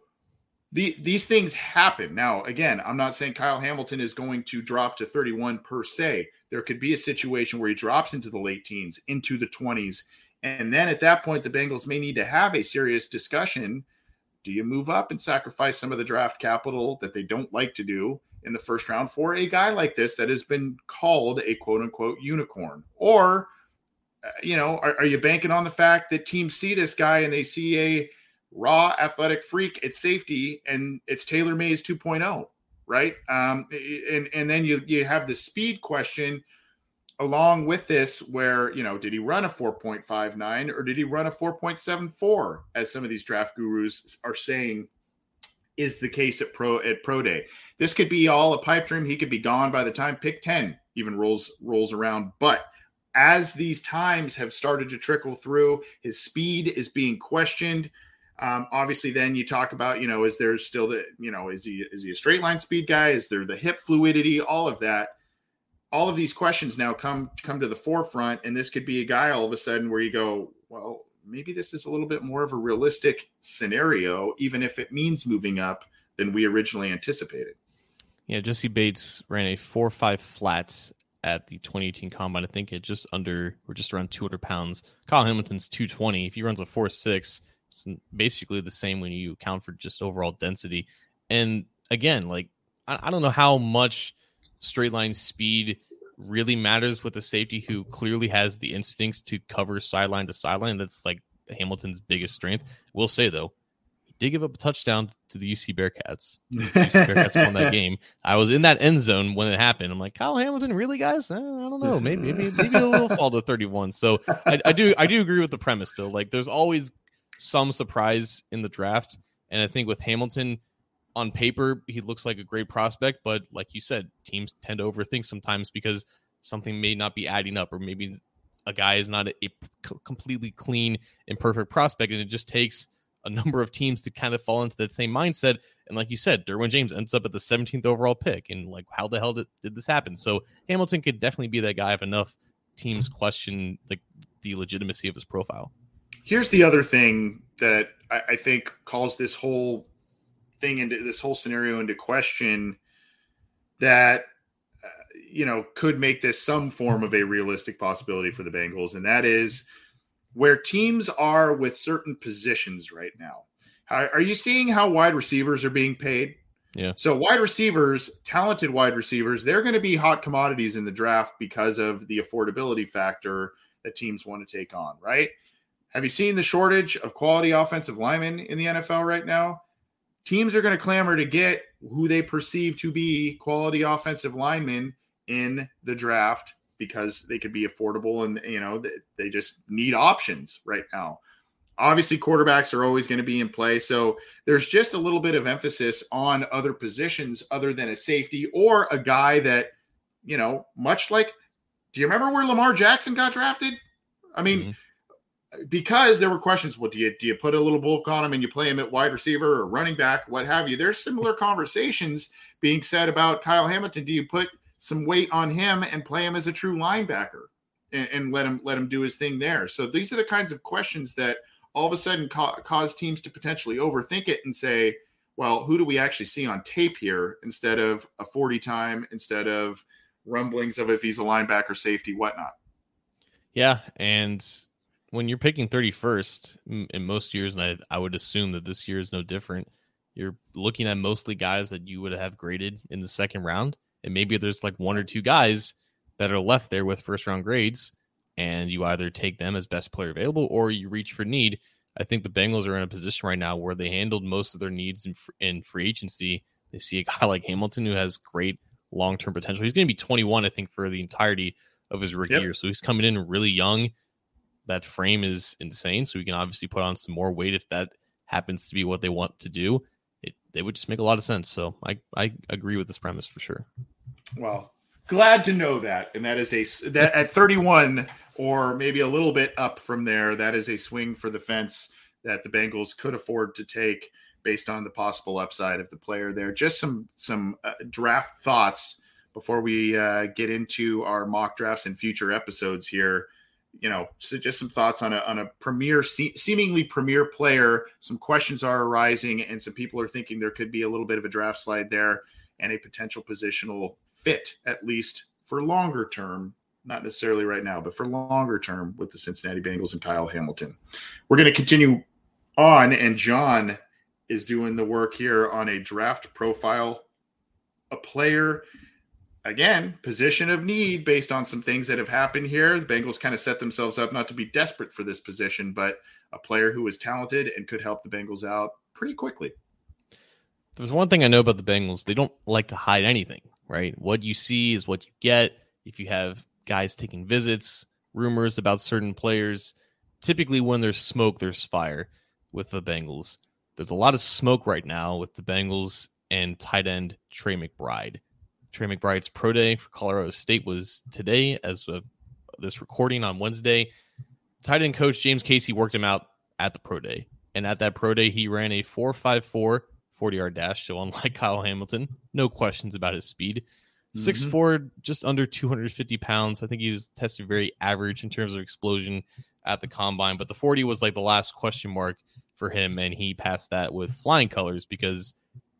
the, these things happen. Now, again, I'm not saying Kyle Hamilton is going to drop to 31 per se. There could be a situation where he drops into the late teens, into the 20s. And then at that point, the Bengals may need to have a serious discussion do you move up and sacrifice some of the draft capital that they don't like to do in the first round for a guy like this that has been called a quote unquote unicorn? Or, uh, you know, are, are you banking on the fact that teams see this guy and they see a raw athletic freak at safety and it's Taylor Mays 2.0, right? Um, and, and then you, you have the speed question along with this where you know did he run a 4.59 or did he run a 4.74 as some of these draft gurus are saying is the case at pro at pro day? This could be all a pipe dream. He could be gone by the time pick 10 even rolls rolls around. But as these times have started to trickle through his speed is being questioned. Um, obviously then you talk about you know is there still the you know is he is he a straight line speed guy? Is there the hip fluidity? All of that all of these questions now come come to the forefront and this could be a guy all of a sudden where you go well maybe this is a little bit more of a realistic scenario even if it means moving up than we originally anticipated
yeah jessie bates ran a 4-5 flats at the 2018 combine. I think it just under we're just around 200 pounds. Kyle Hamilton's 220. If he runs a 4-6 it's basically the same when you account for just overall density. And again, like I, I don't know how much straight line speed really matters with a safety who clearly has the instincts to cover sideline to sideline. That's like Hamilton's biggest strength. We'll say though, he did give up a touchdown to the UC Bearcats. The UC Bearcats won that game. I was in that end zone when it happened. I'm like, Kyle Hamilton, really, guys? Eh, I don't know. Maybe maybe, maybe a little fall to 31. So I, I do I do agree with the premise though. Like, there's always some surprise in the draft, and I think with Hamilton on paper, he looks like a great prospect, but like you said, teams tend to overthink sometimes because something may not be adding up, or maybe a guy is not a, a completely clean and perfect prospect, and it just takes a number of teams to kind of fall into that same mindset. And like you said, Derwin James ends up at the 17th overall pick, and like, how the hell did, did this happen? So Hamilton could definitely be that guy if enough teams question like the legitimacy of his profile.
Here's the other thing that I, I think calls this whole thing into this whole scenario into question that uh, you know could make this some form of a realistic possibility for the Bengals and that is where teams are with certain positions right now. How, are you seeing how wide receivers are being paid?
Yeah.
So wide receivers, talented wide receivers, they're going to be hot commodities in the draft because of the affordability factor that teams want to take on, right? Have you seen the shortage of quality offensive linemen in the NFL right now? Teams are going to clamor to get who they perceive to be quality offensive linemen in the draft because they could be affordable and you know they, just need options right now. Obviously quarterbacks are always going to be in play so there's just a little bit of emphasis on other positions other than a safety or a guy that you know much like do you remember where lamar jackson got drafted? I mean mm-hmm because there were questions. Well, do you do you put a little bulk on him and you play him at wide receiver or running back, what have you? There's similar conversations being said about Kyle Hamilton. Do you put some weight on him and play him as a true linebacker and, and let him let him do his thing there? So these are the kinds of questions that all of a sudden ca- cause teams to potentially overthink it and say, well, who do we actually see on tape here instead of a 40 time, instead of rumblings of if he's a linebacker, safety, whatnot.
Yeah, and when you're picking 31st in most years, and I, I would assume that this year is no different, you're looking at mostly guys that you would have graded in the second round. And maybe there's like one or two guys that are left there with first round grades, and you either take them as best player available or you reach for need. I think the Bengals are in a position right now where they handled most of their needs in, in free agency. They see a guy like Hamilton who has great long term potential. He's going to be 21, I think, for the entirety of his rookie yep. year. So he's coming in really young that frame is insane. So we can obviously put on some more weight if that happens to be what they want to do. It they would just make a lot of sense. So I I agree with this premise for sure.
Well, glad to know that, and that is a that at 31 or maybe a little bit up from there. That is a swing for the fence that the Bengals could afford to take based on the possible upside of the player there. Just some some uh, draft thoughts before we uh, get into our mock drafts and future episodes here you know, so just some thoughts on a on a premier, seemingly premier player. Some questions are arising, and some people are thinking there could be a little bit of a draft slide there and a potential positional fit, at least for longer term. Not necessarily right now, but for longer term with the Cincinnati Bengals and Kyle Hamilton. We're going to continue on, and John is doing the work here on a draft profile, a player again, position of need based on some things that have happened here. The Bengals kind of set themselves up not to be desperate for this position, but a player who is talented and could help the Bengals out pretty quickly.
There's one thing I know about the Bengals. They don't like to hide anything, right? What you see is what you get. If you have guys taking visits, rumors about certain players, typically when there's smoke, there's fire with the Bengals. There's a lot of smoke right now with the Bengals and tight end Trey McBride. Trey McBride's pro day for Colorado State was today, as of this recording on Wednesday. Tight end coach James Casey worked him out at the pro day. And at that pro day, he ran a 4.54 40 yard dash. So, unlike Kyle Hamilton, no questions about his speed. Six mm-hmm. four, just under 250 pounds. I think he was tested very average in terms of explosion at the combine, but the 40 was like the last question mark for him, and he passed that with flying colors because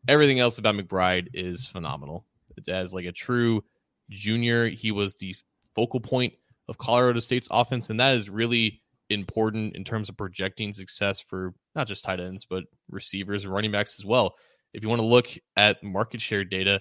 everything else about McBride is phenomenal as like a true junior, he was the focal point of Colorado State's offense, and that is really important in terms of projecting success for not just tight ends, but receivers and running backs as well. If you want to look at market share data,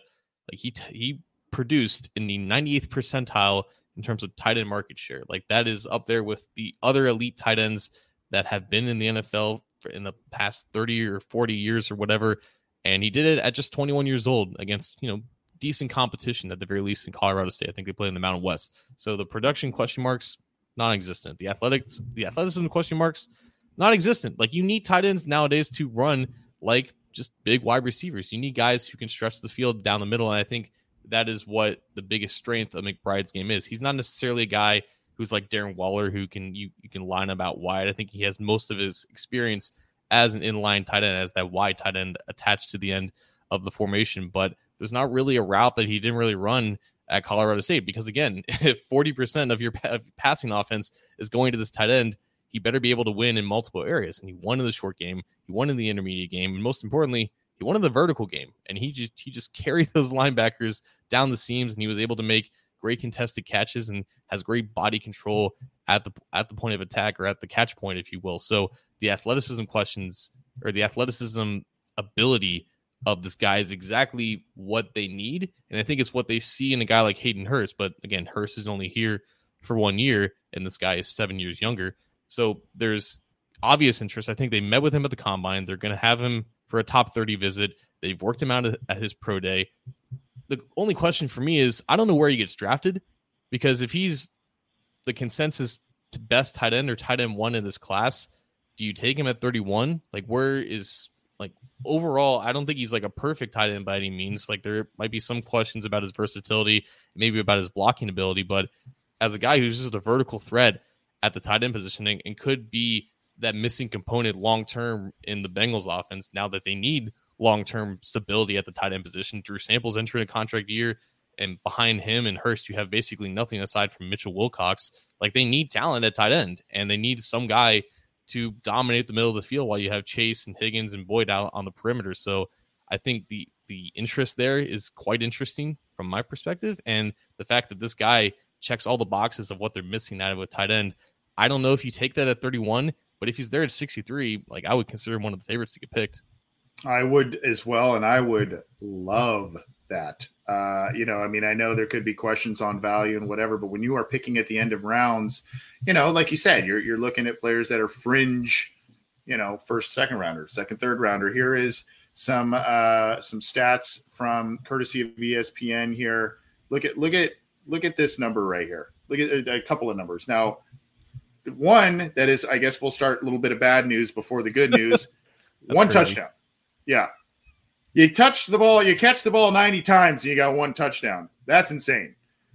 like he t- he produced in the 98th percentile in terms of tight end market share. Like that is up there with the other elite tight ends that have been in the NFL in the past 30 or 40 years or whatever. And he did it at just 21 years old against, you know, decent competition at the very least in Colorado State. I think they play in the Mountain West. So the production question marks non-existent. The athletics, the athleticism question marks non-existent. Like you need tight ends nowadays to run like just big wide receivers. You need guys who can stretch the field down the middle. And I think that is what the biggest strength of McBride's game is. He's not necessarily a guy who's like Darren Waller who can you you can line him out wide. I think he has most of his experience as an inline tight end, as that wide tight end attached to the end of the formation. But there's not really a route that he didn't really run at Colorado State because again, if 40% of your passing offense is going to this tight end, he better be able to win in multiple areas. And he won in the short game, he won in the intermediate game, and most importantly, he won in the vertical game. And he just he just carried those linebackers down the seams, and he was able to make great contested catches and has great body control at the at the point of attack or at the catch point, if you will. So the athleticism questions or the athleticism ability of this guy is exactly what they need. And I think it's what they see in a guy like Hayden Hurst. But again, Hurst is only here for one year, and this guy is seven years younger. So there's obvious interest. I think they met with him at the combine. They're going to have him for a top 30 visit. They've worked him out at his pro day. The only question for me is I don't know where he gets drafted because if he's the consensus to best tight end or tight end one in this class, do you take him at 31? Like, where is like overall? I don't think he's like a perfect tight end by any means. Like, there might be some questions about his versatility, maybe about his blocking ability, but as a guy who's just a vertical threat at the tight end positioning and could be that missing component long term in the Bengals offense now that they need long term stability at the tight end position. Drew Sample's entering a contract year, and behind him and Hurst, you have basically nothing aside from Mitchell Wilcox. Like they need talent at tight end, and they need some guy to dominate the middle of the field while you have Chase and Higgins and Boyd out on the perimeter. So I think the the interest there is quite interesting from my perspective, and the fact that this guy checks all the boxes of what they're missing out of a tight end. I don't know if you take that at 31, but if he's there at 63, like I would consider him one of the favorites to get picked.
I would as well, and I would love that. Uh, you know, I mean, I know there could be questions on value and whatever, but when you are picking at the end of rounds, you know, like you said, you're you're looking at players that are fringe, you know, first, second rounder, second, third rounder. Here is some uh some stats from courtesy of ESPN here. Look at look at look at this number right here. Look at a, a couple of numbers. Now, one that is, I guess we'll start a little bit of bad news before the good news. one crazy. touchdown. Yeah. You touch the ball, you catch the ball 90 times, and you got one touchdown. That's insane.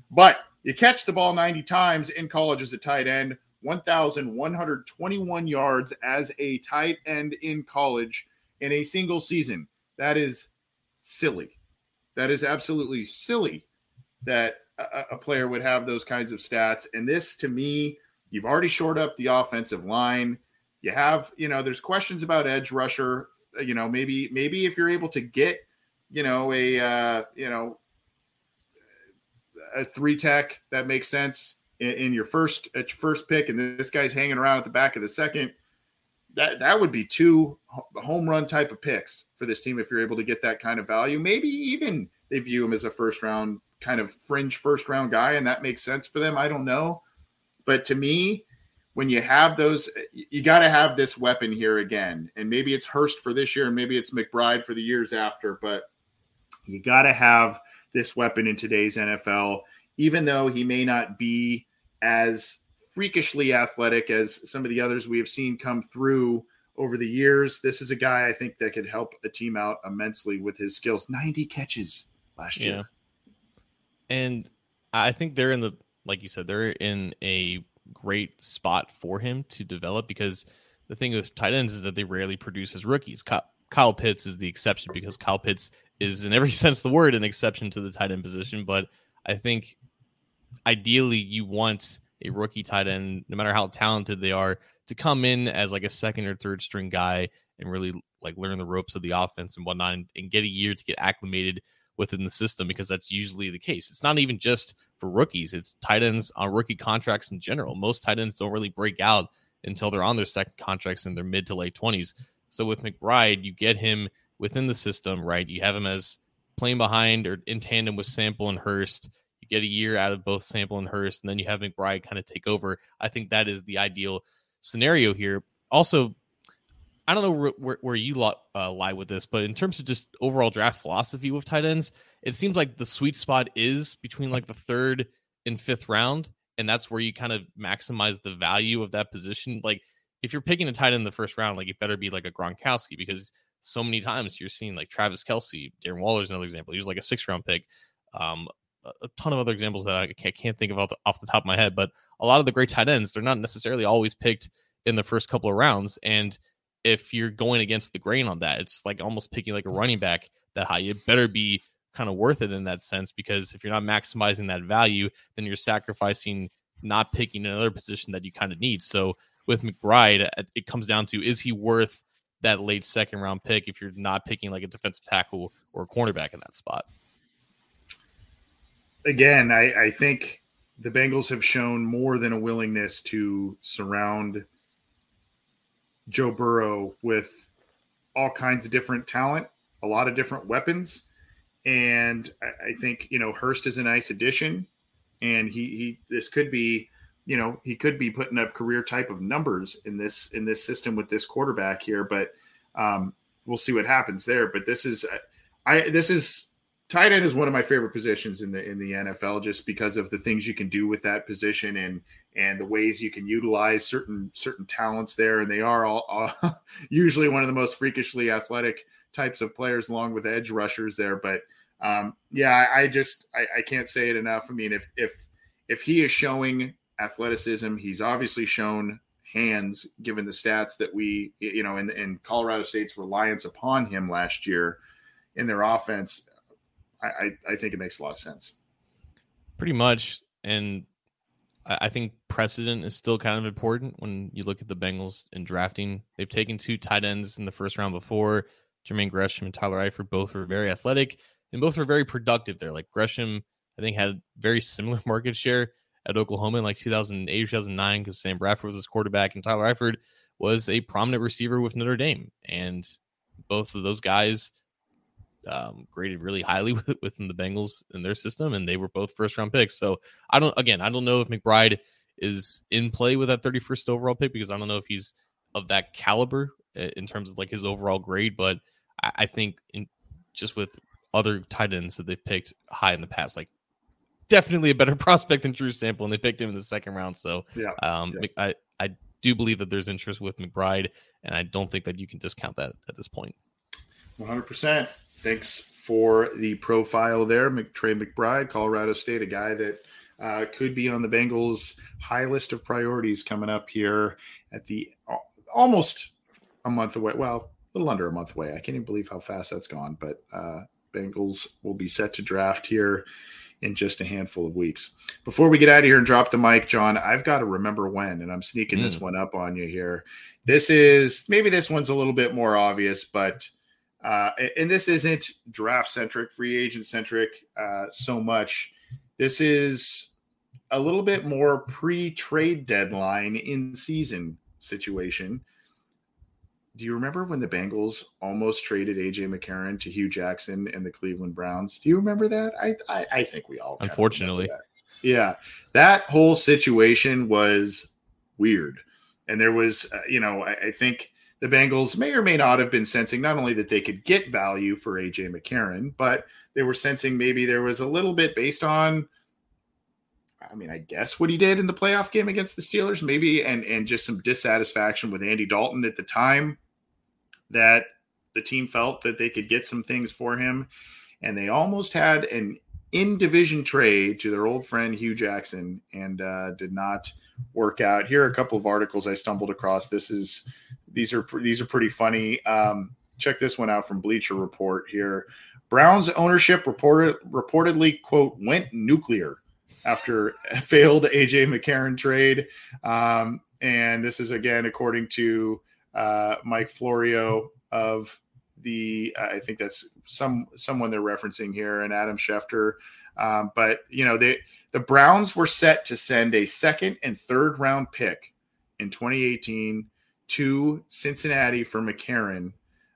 But you catch the ball 90 times in college as a tight end, 1,121 yards as a tight end in college in a single season. That is silly. That is absolutely silly that a, a player would have those kinds of stats. And this, to me, you've already shored up the offensive line. You have, you know, there's questions about edge rusher. You know, maybe maybe if you're able to get, you know, a uh, you know a three tech that makes sense in, in your first at your first pick, and this guy's hanging around at the back of the second. That that would be two home run type of picks for this team if you're able to get that kind of value. Maybe even they view him as a first round kind of fringe first round guy, and that makes sense for them. I don't know. But to me, when you have those, you got to have this weapon here again. And maybe it's Hurst for this year, and maybe it's McBride for the years after, but you got to have this weapon in today's NFL, even though he may not be as freakishly athletic as some of the others we have seen come through over the years. This is a guy I think that could help a team out immensely with his skills. 90 catches last year. Yeah.
And I think they're in the like you said, they're in a great spot for him to develop because the thing with tight ends is that they rarely produce as rookies. Kyle Pitts is the exception because Kyle Pitts is, in every sense of the word, an exception to the tight end position. But I think ideally you want a rookie tight end, no matter how talented they are, to come in as like a second or third string guy and really like learn the ropes of the offense and whatnot and, and get a year to get acclimated within the system because that's usually the case. It's not even just for rookies, it's tight ends on rookie contracts in general. Most tight ends don't really break out until they're on their second contracts in their mid to late 20s. So with McBride, you get him within the system, right? You have him as playing behind or in tandem with Sample and Hurst. You get a year out of both Sample and Hurst, and then you have McBride kind of take over. I think that is the ideal scenario here. Also, I don't know where, where you uh, lie with this, but in terms of just overall draft philosophy with tight ends, it seems like the sweet spot is between like the third and fifth round, and that's where you kind of maximize the value of that position. Like if you're picking a tight end in the first round, like it better be like a Gronkowski because so many times you're seeing like Travis Kelce, Darren Waller's another example. He was like a six round pick. Um, a ton of other examples that I can't, can't think of off the, off the top of my head, but a lot of the great tight ends, they're not necessarily always picked in the first couple of rounds. And if you're going against the grain on that, it's like almost picking like a mm. running back that high. It better be kind of worth it in that sense because if you're not maximizing that value, then you're sacrificing not picking another position that you kind of need. So with McBride, uh, it comes down to is he worth that late second round pick if you're not picking like a defensive tackle or a cornerback in that spot?
Again, I, I think the Bengals have shown more than a willingness to surround Joe Burrow with all kinds of different talent, a lot of different weapons. And I, I think, you know, Hurst is a nice addition. And he, he, this could be, you know, he could be putting up career type of numbers in this, in this system with this quarterback here. But um, we'll see what happens there. But this is, I, this is, tight end is one of my favorite positions in the in the NFL just because of the things you can do with that position and and the ways you can utilize certain certain talents there. And they are all, all usually one of the most freakishly athletic types of players along with edge rushers there. But um, yeah I, I just I, I, can't say it enough. I mean if if if he is showing athleticism he's obviously shown hands given the stats that we you know in, in Colorado State's reliance upon him last year in their offense I, I, I think it makes a lot of sense.
Pretty much. And I think precedent is still kind of important when you look at the Bengals in drafting. They've taken two tight ends in the first round before. Jermaine Gresham and Tyler Eifert both were very athletic and both were very productive there. Like Gresham, I think had very similar market share at Oklahoma in like 2008 or 2009 because Sam Bradford was his quarterback and Tyler Eifert was a prominent receiver with Notre Dame. And both of those guys um, graded really highly within the Bengals in their system, and they were both first round picks. So I don't, again, I don't know if McBride is in play with that 31st overall pick because I don't know if he's of that caliber in terms of like his overall grade, but I, I think in just with other tight ends that they've picked high in the past, like definitely a better prospect than Drew Sample, and they picked him in the second round. So yeah, um, yeah. I I do believe that there's interest with McBride, and I don't think that you can discount that at this point.
100. percent thanks for the profile there, Trey McBride, Colorado State, a guy that uh, could be on the Bengals' high list of priorities coming up here at the almost a month away. Well, a little under a month away. I can't even believe how fast that's gone. But uh, Bengals will be set to draft here in just a handful of weeks. Before we get out of here and drop the mic, John, I've got to remember when, and I'm sneaking mm. this one up on you here. This is maybe this one's a little bit more obvious, but uh, and this isn't draft centric, free agent centric uh, so much. This is a little bit more pre trade deadline in season situation. Do you remember when the Bengals almost traded AJ McCarron to Hue Jackson and the Cleveland Browns? Do you remember that? I I, I think we all
unfortunately.
That. Yeah, that whole situation was weird, and there was, uh, you know, I, I think the Bengals may or may not have been sensing not only that they could get value for AJ McCarron, but they were sensing maybe there was a little bit based on I mean, I guess what he did in the playoff game against the Steelers, maybe, and and just some dissatisfaction with Andy Dalton at the time that the team felt that they could get some things for him, and they almost had an in division trade to their old friend Hue Jackson, and uh, did not work out. Here are a couple of articles I stumbled across. This is these are these are pretty funny. Um, check this one out from Bleacher Report here. Browns ownership reported reportedly quote went nuclear after failed AJ McCarron trade. Um, and this is again according to uh, Mike Florio of the I think that's some someone they're referencing here, and Adam Schefter. Um, but you know, they the Browns were set to send a second and third round pick in 2018 to Cincinnati for McCarron.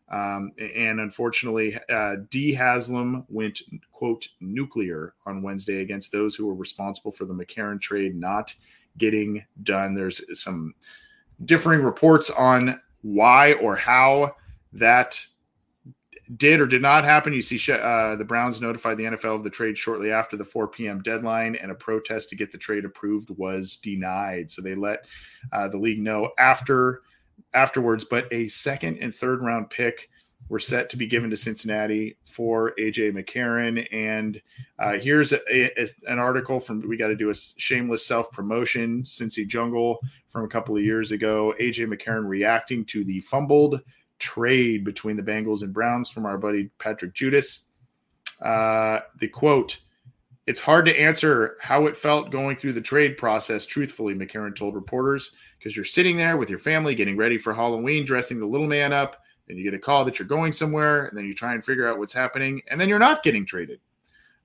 Um, and unfortunately, uh, Dee Haslam went, quote, nuclear on Wednesday against those who were responsible for the McCarron trade not getting done. There's some differing reports on why or how that did or did not happen. You see, uh, the Browns notified the NFL of the trade shortly after the 4 p.m. deadline, and a protest to get the trade approved was denied. So they let uh, the league know after afterwards. But a second and third round pick were set to be given to Cincinnati for AJ McCarron. And uh, here's a, a, an article from we got to do a shameless self promotion, Cincy Jungle from a couple of years ago. AJ McCarron reacting to the fumbled trade between the Bengals and Browns from our buddy Patrick Judis. Uh, the quote, it's hard to answer how it felt going through the trade process, truthfully, McCarron told reporters, because you're sitting there with your family getting ready for Halloween, dressing the little man up. and you get a call that you're going somewhere, and then you try and figure out what's happening, and then you're not getting traded.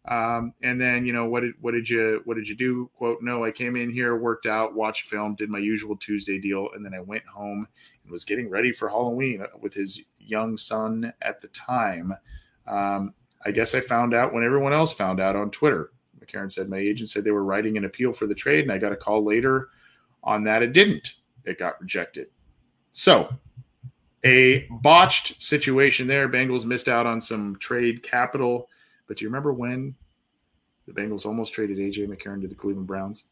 Um, and then you know what did what did you what did you do? Quote: No, I came in here, worked out, watched film, did my usual Tuesday deal, and then I went home and was getting ready for Halloween with his young son at the time. Um, I guess I found out when everyone else found out on Twitter. McCarron said my agent said they were writing an appeal for the trade, and I got a call later on that. It didn't. It got rejected. So a botched situation there. Bengals missed out on some trade capital. But do you remember when the Bengals almost traded AJ McCarron to the Cleveland Browns?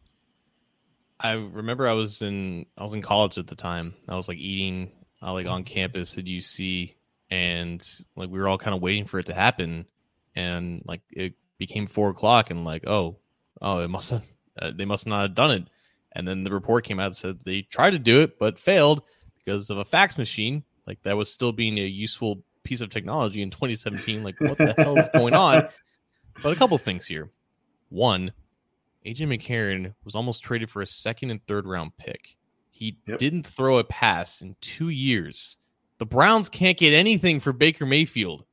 I remember I was in I was in college at the time. I was like eating uh, like on campus at UC, and like we were all kind of waiting for it to happen, and like it became four o'clock, and like oh oh it must have uh, they must not have done it, and then the report came out that said they tried to do it but failed because of a fax machine like that was still being a useful piece of technology in 2017. Like what the hell is going on? But a couple things here. One, AJ McCarron was almost traded for a second and third round pick. He yep. didn't throw a pass in two years. The Browns can't get anything for Baker Mayfield.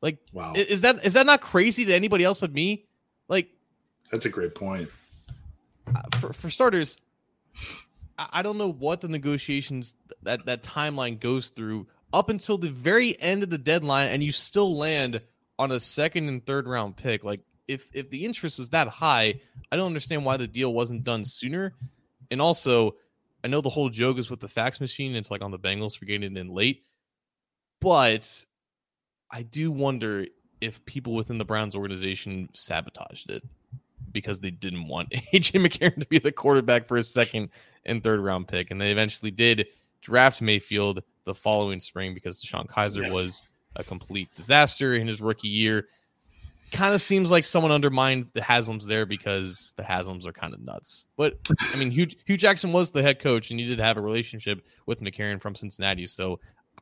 Like, wow, is that is that not crazy to anybody else but me? Like,
that's a great point.
Uh, for, for starters, I don't know what the negotiations that that timeline goes through up until the very end of the deadline, and you still land on a second and third round pick. Like if if the interest was that high, I don't understand why the deal wasn't done sooner. And also, I know the whole joke is with the fax machine. It's like on the Bengals for getting it in late, but I do wonder if people within the Browns organization sabotaged it because they didn't want AJ McCarron to be the quarterback for a second and third round pick. And they eventually did draft Mayfield the following spring because DeShone Kizer was a complete disaster in his rookie year. Kind of seems like someone undermined the Haslams there because the Haslams are kind of nuts. But I mean, Hugh, Hue Jackson was the head coach, and he did have a relationship with McCarron from Cincinnati. So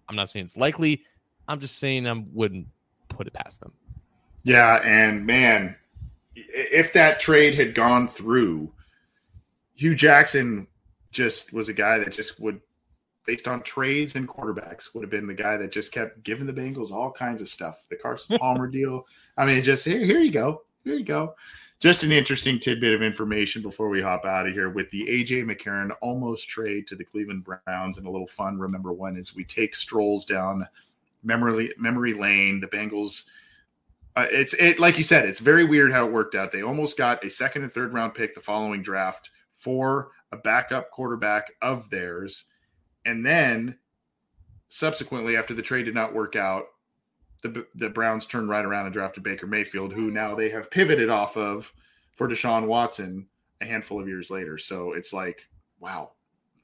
I'm not saying it's likely. I'm just saying I wouldn't put it past them.
Yeah, and man, if that trade had gone through, Hue Jackson just was a guy that just would, based on trades and quarterbacks, would have been the guy that just kept giving the Bengals all kinds of stuff. The Carson Palmer deal. I mean, just here, here you go, here you go. Just an interesting tidbit of information before we hop out of here with the AJ McCarron almost trade to the Cleveland Browns and a little fun. Remember one is we take strolls down memory memory lane. The Bengals uh, it's it like you said, it's very weird how it worked out. They almost got a second and third round pick the following draft for a backup quarterback of theirs, and then subsequently, after the trade did not work out, the the Browns turned right around and drafted Baker Mayfield, who now they have pivoted off of for Deshaun Watson a handful of years later. So it's like, wow,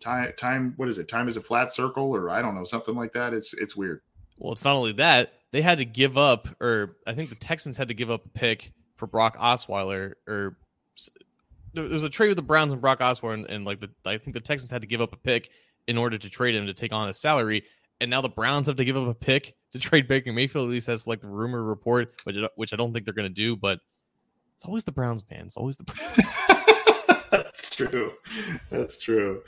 time time what is it? Time is a flat circle, or I don't know, something like that. It's it's weird.
Well, it's not only that they had to give up, or I think the Texans had to give up a pick for Brock Osweiler, or there was a trade with the Browns and Brock Osweiler, and, and like the I think the Texans had to give up a pick in order to trade him to take on his salary, and now the Browns have to give up a pick to trade Baker Mayfield. At least that's like the rumor report, which which I don't think they're going to do, but it's always the Browns, man. It's always the Browns.
That's true. That's true.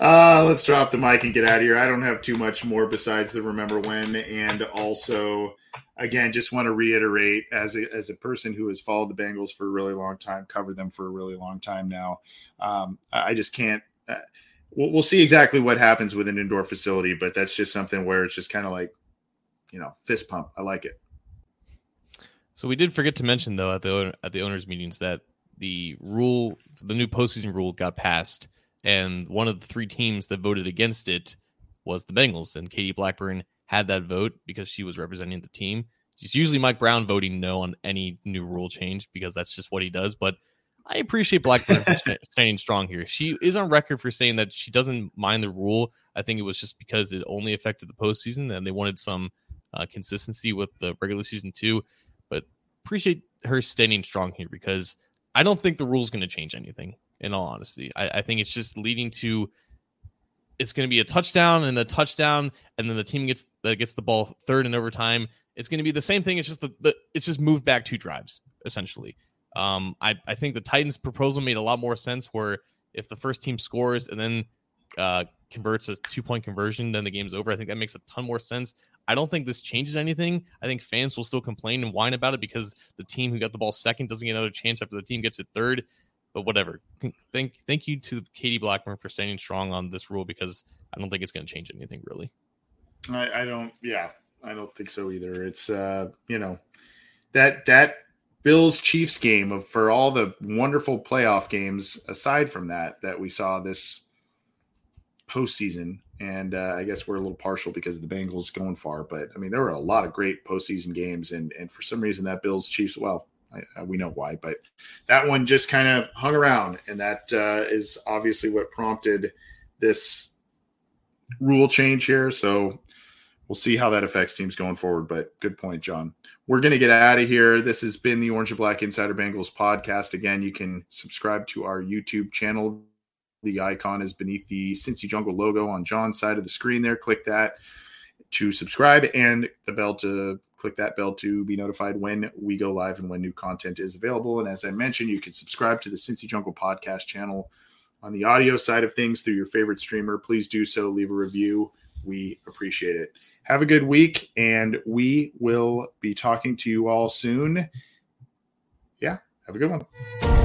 Uh, let's drop the mic and get out of here. I don't have too much more besides the remember when, and also, again, just want to reiterate as a, as a person who has followed the Bengals for a really long time, covered them for a really long time now. Um, I just can't. Uh, we'll, we'll see exactly what happens with an indoor facility, but that's just something where it's just kind of like, you know, fist pump. I like it.
So we did forget to mention though at the at the owners meetings that the rule, the new postseason rule, got passed, and one of the three teams that voted against it was the Bengals, and Katie Blackburn had that vote because she was representing the team. It's usually Mike Brown voting no on any new rule change because that's just what he does. But I appreciate Blackburn standing strong here. She is on record for saying that she doesn't mind the rule. I think it was just because it only affected the postseason and they wanted some uh, consistency with the regular season too. But appreciate her standing strong here because I don't think the rule is going to change anything. In all honesty, I, I think it's just leading to it's going to be a touchdown and a touchdown, and then the team gets that gets the ball third and overtime. It's going to be the same thing. It's just the, the it's just moved back two drives essentially. Um, I I think the Titans' proposal made a lot more sense. Where if the first team scores and then uh, converts a two point conversion, then the game's over. I think that makes a ton more sense. I don't think this changes anything. I think fans will still complain and whine about it because the team who got the ball second doesn't get another chance after the team gets it third. But whatever. Thank thank you to Katie Blackburn for standing strong on this rule because I don't think it's going to change anything really.
I, I don't. Yeah, I don't think so either. It's uh, you know, that that Bills Chiefs game of for all the wonderful playoff games aside from that that we saw this postseason and uh, I guess we're a little partial because of the Bengals going far. But I mean, there were a lot of great postseason games, and and for some reason that Bills Chiefs, well, I, I, we know why, but that one just kind of hung around, and that uh, is obviously what prompted this rule change here. So we'll see how that affects teams going forward. But good point, John. We're going to get out of here. This has been the Orange and Black Insider Bengals podcast. Again, you can subscribe to our YouTube channel the icon is beneath the Cincy Jungle logo on John's side of the screen there. Click that to subscribe and the bell to click that bell to be notified when we go live and when new content is available. And as I mentioned, you can subscribe to the Cincy Jungle podcast channel on the audio side of things through your favorite streamer. Please do so. Leave a review. We appreciate it. Have a good week, and we will be talking to you all soon. Yeah, have a good one.